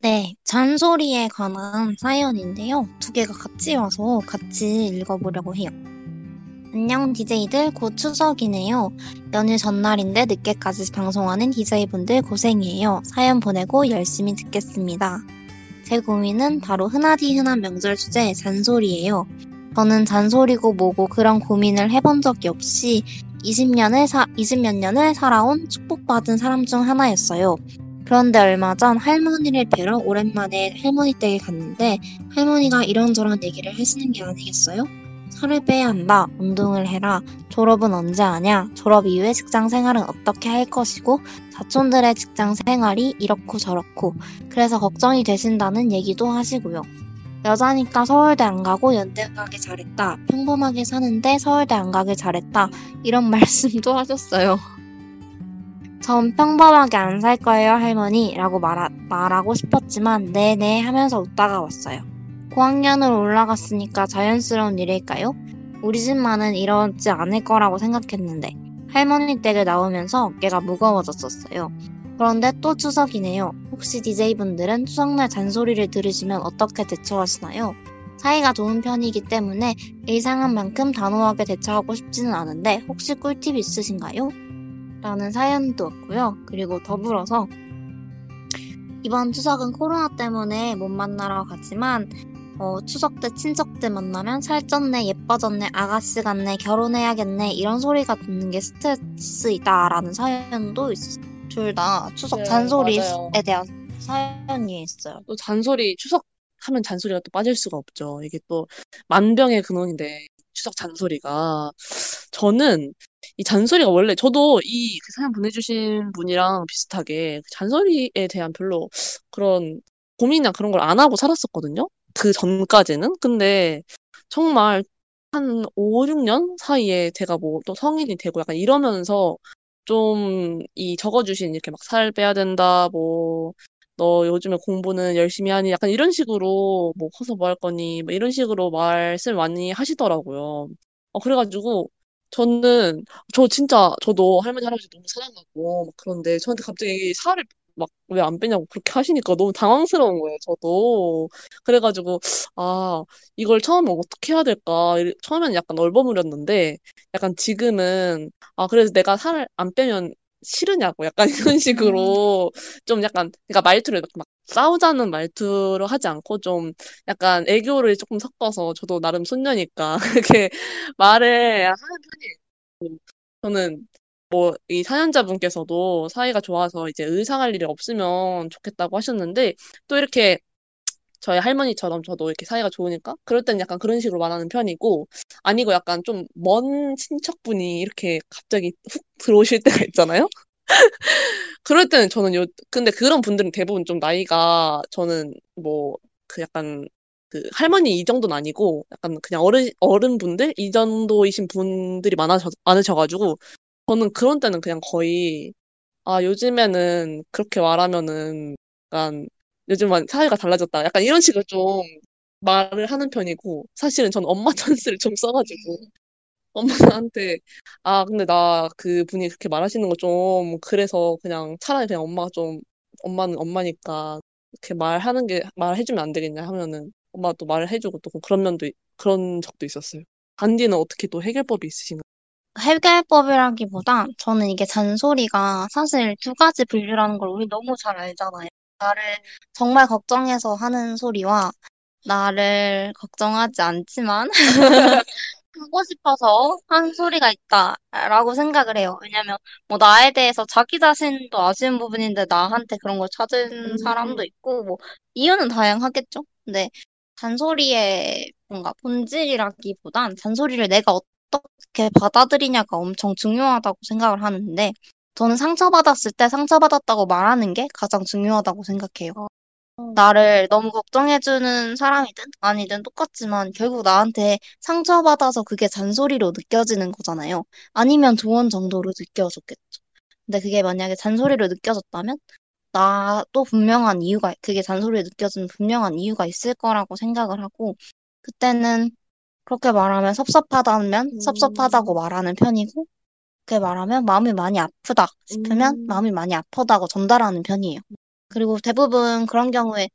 네, 잔소리에 관한 사연인데요. 두 개가 같이 와서 같이 읽어보려고 해요. 안녕 DJ들 곧 추석이네요. 연휴 전날인데 늦게까지 방송하는 DJ분들 고생이에요. 사연 보내고 열심히 듣겠습니다. 제 고민은 바로 흔하디 흔한 명절 주제 잔소리예요. 저는 잔소리고 뭐고 그런 고민을 해본 적이 없이 20년을 사, 20몇 년을 살아온 축복받은 사람 중 하나였어요. 그런데 얼마 전 할머니를 뵈러 오랜만에 할머니 댁에 갔는데 할머니가 이런저런 얘기를 하시는 게 아니겠어요? 살을 빼야 한다. 운동을 해라. 졸업은 언제 하냐? 졸업 이후에 직장 생활은 어떻게 할 것이고 사촌들의 직장 생활이 이렇고 저렇고 그래서 걱정이 되신다는 얘기도 하시고요. 여자니까 서울대 안 가고 연대 가기 잘했다. 평범하게 사는데 서울대 안 가길 잘했다. 이런 (laughs) 말씀도 하셨어요. 전 평범하게 안 살 거예요, 할머니. 라고 말하, 말하고 싶었지만, 네네 하면서 웃다가 왔어요. 고학년으로 올라갔으니까 자연스러운 일일까요? 우리 집만은 이러지 않을 거라고 생각했는데, 할머니 댁을 나오면서 어깨가 무거워졌었어요. 그런데 또 추석이네요. 혹시 DJ분들은 추석날 잔소리를 들으시면 어떻게 대처하시나요? 사이가 좋은 편이기 때문에 예상한 만큼 단호하게 대처하고 싶지는 않은데 혹시 꿀팁 있으신가요? 라는 사연도 왔고요. 그리고 더불어서 이번 추석은 코로나 때문에 못 만나러 가지만 어, 추석 때 친척들 만나면 살쪘네, 예뻐졌네, 아가씨 같네, 결혼해야겠네 이런 소리가 듣는 게 스트레스이다라는 사연도 둘 다 추석 네, 잔소리에 맞아요. 대한 사연이 있어요. 또 잔소리, 추석 하면 잔소리가 또 빠질 수가 없죠. 이게 또 만병의 근원인데, 추석 잔소리가. 저는 이 잔소리가 원래 저도 이 그 사연 보내주신 분이랑 비슷하게 그 잔소리에 대한 별로 그런 고민이나 그런 걸 안 하고 살았었거든요. 그 전까지는. 근데 정말 한 5, 6년 사이에 제가 뭐 또 성인이 되고 약간 이러면서 좀 이 적어주신 이렇게 막 살 빼야 된다, 뭐, 너 요즘에 공부는 열심히 하니? 약간 이런 식으로 뭐 커서 뭐 할 거니? 뭐 이런 식으로 말씀 많이 하시더라고요. 어, 그래가지고 저는 저 진짜 저도 할머니 할아버지 너무 사랑하고 막 그런데 저한테 갑자기 살을 막 왜 안 빼냐고 그렇게 하시니까 너무 당황스러운 거예요, 저도. 그래가지고 아 이걸 처음에 어떻게 해야 될까? 처음에는 약간 얼버무렸는데 약간 지금은 아 그래서 내가 살을 안 빼면 싫으냐고 약간 (laughs) 이런 식으로 좀 약간 그러니까 말투를 막 싸우자는 말투로 하지 않고 좀 약간 애교를 조금 섞어서 저도 나름 손녀니까 (laughs) 그렇게 말을 하는 편이에요. 저는 뭐 이 사연자분께서도 사이가 좋아서 이제 의상할 일이 없으면 좋겠다고 하셨는데 또 이렇게 저희 할머니처럼 저도 이렇게 사이가 좋으니까 그럴 땐 약간 그런 식으로 말하는 편이고 아니고 약간 좀 먼 친척분이 이렇게 갑자기 훅 들어오실 때가 있잖아요. (laughs) 그럴 때는 저는 요 근데 그런 분들은 대부분 좀 나이가 저는 뭐 그 약간 그 할머니 이 정도는 아니고 약간 그냥 어른 어른분들 이 정도이신 분들이 많아져 많으셔가지고 저는 그런 때는 그냥 거의 아 요즘에는 그렇게 말하면은 약간 요즘은 사회가 달라졌다 약간 이런 식으로 좀 말을 하는 편이고 사실은 저는 엄마 (laughs) 찬스를 좀 써가지고 엄마한테 아 근데 나 그 분이 그렇게 말하시는 거 좀 그래서 그냥 차라리 그냥 엄마가 좀 엄마는 엄마니까 이렇게 말하는 게 말해주면 안 되겠냐 하면은 엄마가 또 말을 해주고 또 그런 면도 있- 그런 적도 있었어요. 단디는 어떻게 또 해결법이 있으신가요? 해결법이라기보다 저는 이게 잔소리가 사실 두 가지 분류라는 걸 우리 너무 잘 알잖아요. 나를 정말 걱정해서 하는 소리와 나를 걱정하지 않지만 (laughs) 하고 싶어서 한 소리가 있다라고 생각을 해요. 왜냐면 뭐 나에 대해서 자기 자신도 아쉬운 부분인데 나한테 그런 걸 찾은 사람도 있고 뭐 이유는 다양하겠죠. 근데 잔소리의 뭔가 본질이라기보단 잔소리를 내가 어떻게 받아들이냐가 엄청 중요하다고 생각을 하는데 저는 상처받았을 때 상처받았다고 말하는 게 가장 중요하다고 생각해요. 나를 너무 걱정해주는 사람이든 아니든 똑같지만 결국 나한테 상처받아서 그게 잔소리로 느껴지는 거잖아요. 아니면 조언 정도로 느껴졌겠죠. 근데 그게 만약에 잔소리로 느껴졌다면 나도 분명한 이유가, 그게 잔소리로 느껴지는 분명한 이유가 있을 거라고 생각을 하고 그때는 그렇게 말하면 섭섭하다면 음. 섭섭하다고 말하는 편이고 그렇게 말하면 마음이 많이 아프다 싶으면 음. 마음이 많이 아프다고 전달하는 편이에요. 그리고 대부분 그런 경우에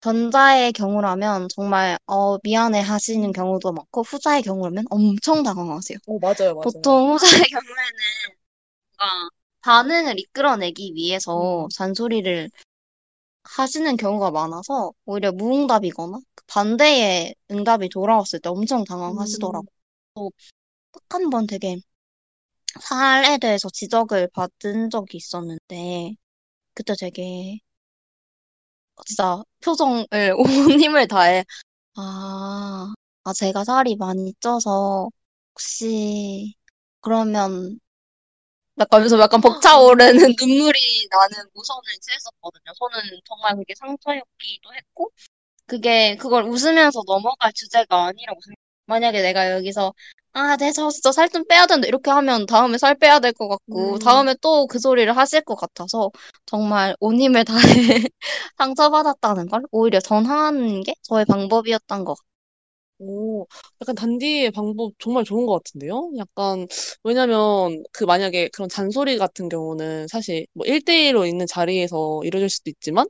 전자의 경우라면 정말 어 미안해 하시는 경우도 많고 후자의 경우라면 엄청 당황하세요. 어 맞아요 맞아요. 보통 후자의 경우에는 뭔가 반응을 이끌어내기 위해서 음. 잔소리를 하시는 경우가 많아서 오히려 무응답이거나 그 반대의 응답이 돌아왔을 때 엄청 당황하시더라고요. 딱한 번 되게 살에 대해서 지적을 받은 적이 있었는데 그때 되게 진짜 표정을 (laughs) 온 힘을 다해 아, 아 제가 살이 많이 쪄서 혹시 그러면 약간 여기서 약간 벅차오르는 (gasps) 눈물이 나는 모션을 취했었거든요. 저는 정말 그게 상처였기도 했고 그게 그걸 웃으면서 넘어갈 주제가 아니라고 생각해요. 만약에 내가 여기서 아, 네, 저 진짜 살 좀 빼야 된다. 이렇게 하면 다음에 살 빼야 될 것 같고, 음. 다음에 또 그 소리를 하실 것 같아서, 정말 온 힘을 (laughs) 다해 상처받았다는 걸 오히려 전하는 게 저의 방법이었던 것 같아요. 오, 약간 단디의 방법 정말 좋은 것 같은데요? 약간, 왜냐면, 그 만약에 그런 잔소리 같은 경우는 사실 뭐 1대1로 있는 자리에서 이루어질 수도 있지만,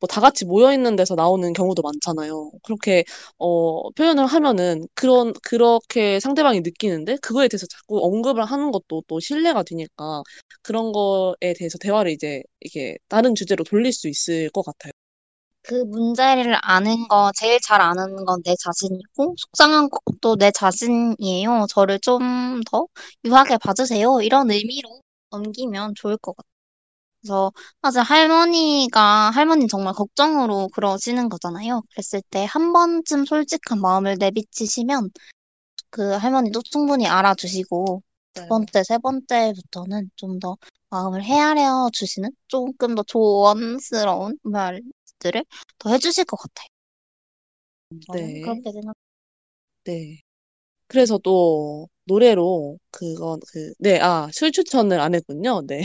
뭐 다 같이 모여 있는 데서 나오는 경우도 많잖아요. 그렇게, 어, 표현을 하면은, 그런, 그렇게 상대방이 느끼는데, 그거에 대해서 자꾸 언급을 하는 것도 또 신뢰가 되니까, 그런 거에 대해서 대화를 이제, 이게, 다른 주제로 돌릴 수 있을 것 같아요. 그 문제를 아는 거, 제일 잘 아는 건 내 자신이고, 속상한 것도 내 자신이에요. 저를 좀 더 유하게 봐주세요. 이런 의미로 넘기면 좋을 것 같아요. 그래서 사실 할머니가, 할머니 정말 걱정으로 그러시는 거잖아요. 그랬을 때 한 번쯤 솔직한 마음을 내비치시면 그 할머니도 충분히 알아주시고, 두 번째, 세 번째부터는 좀 더 마음을 헤아려 주시는 조금 더 조언스러운 말들을 더 해주실 것 같아요. 네. 그렇게 생각. 네. 그래서 또 노래로 그건 그, 네, 아, 술 추천을 안 했군요. 네.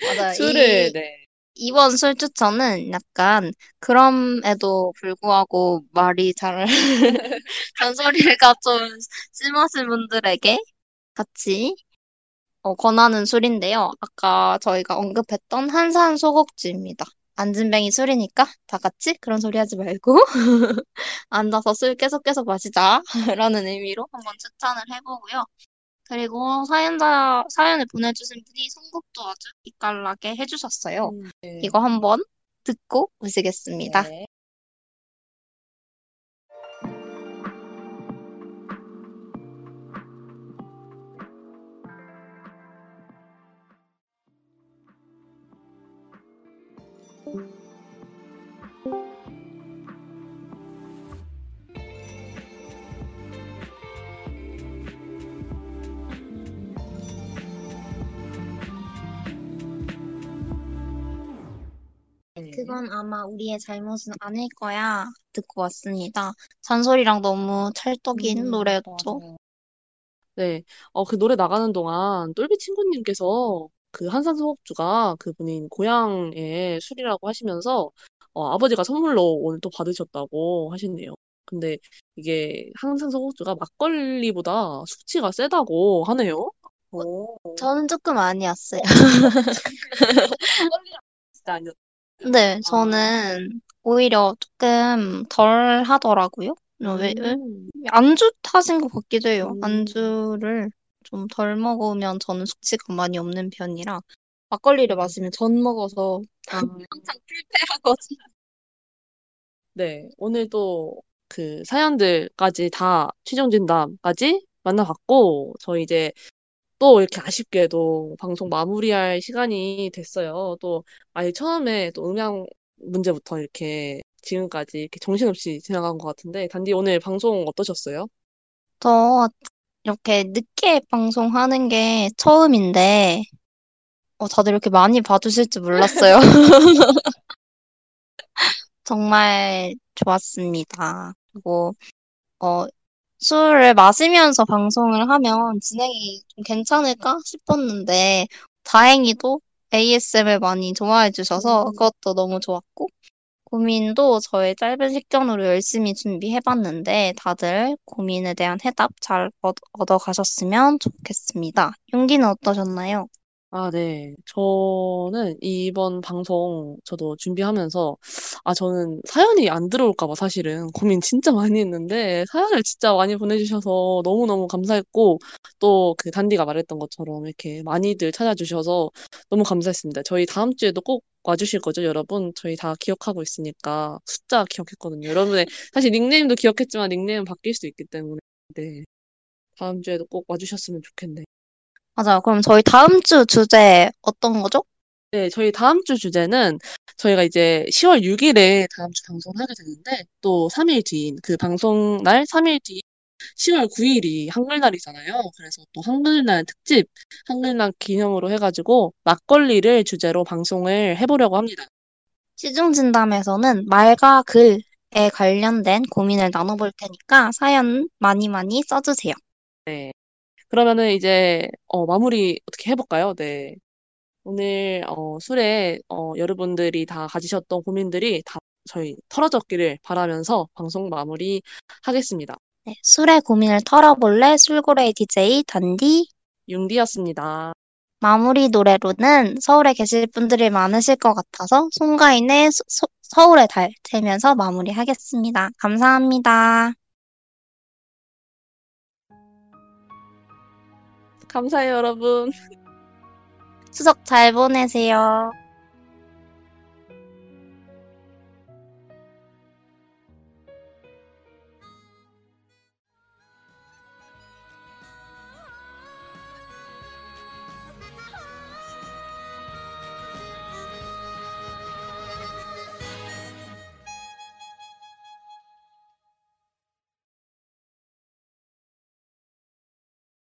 맞아요. (laughs) 술을, 이, 네. 이번 술 추천은 약간 그럼에도 불구하고 말이 잘 (laughs) 잔소리가 좀 심하신 분들에게 같이 어, 권하는 술인데요. 아까 저희가 언급했던 한산 소곡주입니다. 안진뱅이 술이니까 다 같이 그런 소리 하지 말고 (laughs) 앉아서 술 계속 계속 마시자 (laughs) 라는 의미로 한번 추천을 해보고요. 그리고 사연자 사연을 보내주신 분이 선곡도 아주 기깔나게 해주셨어요. 음, 네. 이거 한번 듣고 오시겠습니다. 네. 그건 아마 우리의 잘못은 아닐 거야. 듣고 왔습니다. 잔소리랑 너무 찰떡인 음, 노래였죠. 맞아요. 네. 어, 그 노래 나가는 동안 똘비 친구님께서 그 한산소곡주가 그분인 고향의 술이라고 하시면서 어, 아버지가 선물로 오늘 또 받으셨다고 하시네요. 근데 이게 한산소곡주가 막걸리보다 숙취가 세다고 하네요. 오. 저는 조금 아니었어요. 진짜 (laughs) 아니었. 네, 저는 오히려 조금 덜 하더라고요. 왜, 왜? 음. 안주 탓인 것 같기도 해요. 음. 안주를 좀 덜 먹으면 저는 숙취가 많이 없는 편이라 막걸리를 마시면 전 먹어서 아, (laughs) 항상 불쾌하거든요. 네. 오늘 또그 사연들까지 다 최종 진담까지 만나봤고, 저희 이제 또 이렇게 아쉽게도 방송 마무리할 시간이 됐어요. 또 아예 처음에 또 음향 문제부터 이렇게 지금까지 이렇게 정신없이 지나간 것 같은데, 단디 오늘 방송 어떠셨어요? 저 이렇게 늦게 방송하는 게 처음인데 어, 다들 이렇게 많이 봐주실 줄 몰랐어요. (laughs) 정말 좋았습니다. 그리고 어, 술을 마시면서 방송을 하면 진행이 좀 괜찮을까 싶었는데 다행히도 ASMR 많이 좋아해 주셔서 음. 그것도 너무 좋았고 고민도 저의 짧은 식견으로 열심히 준비해봤는데 다들 고민에 대한 해답 잘 얻- 얻어가셨으면 좋겠습니다. 용기는 어떠셨나요? 아, 네. 저는 이번 방송 저도 준비하면서, 아, 저는 사연이 안 들어올까 봐 사실은 고민 진짜 많이 했는데, 사연을 진짜 많이 보내주셔서 너무너무 감사했고, 또 그 단디가 말했던 것처럼 이렇게 많이들 찾아주셔서 너무 감사했습니다. 저희 다음 주에도 꼭 와주실 거죠, 여러분? 저희 다 기억하고 있으니까 숫자 기억했거든요. 여러분의, 사실 닉네임도 기억했지만 닉네임은 바뀔 수 있기 때문에, 네. 다음 주에도 꼭 와주셨으면 좋겠네요. 맞아요. 그럼 저희 다음 주 주제 어떤 거죠? 네, 저희 다음 주 주제는 저희가 이제 10월 6일에 다음 주 방송을 하게 되는데 또 3일 뒤인 그 방송 날 3일 뒤 10월 9일이 한글날이잖아요. 그래서 또 한글날 특집, 한글날 기념으로 해가지고 막걸리를 주제로 방송을 해보려고 합니다. 시중 진담에서는 말과 글에 관련된 고민을 나눠볼 테니까 사연 많이 많이 써주세요. 네. 그러면은 이제 어, 마무리 어떻게 해볼까요? 네. 오늘 어, 술에 어, 여러분들이 다 가지셨던 고민들이 다 저희 털어졌기를 바라면서 방송 마무리 하겠습니다. 네, 술의 고민을 털어볼래 술고래 DJ 단디 융디였습니다. 마무리 노래로는 서울에 계실 분들이 많으실 것 같아서 송가인의 소- 소- 서울의 달 들면서 마무리하겠습니다. 감사합니다. 감사해요, 여러분. (laughs) 추석 잘 보내세요.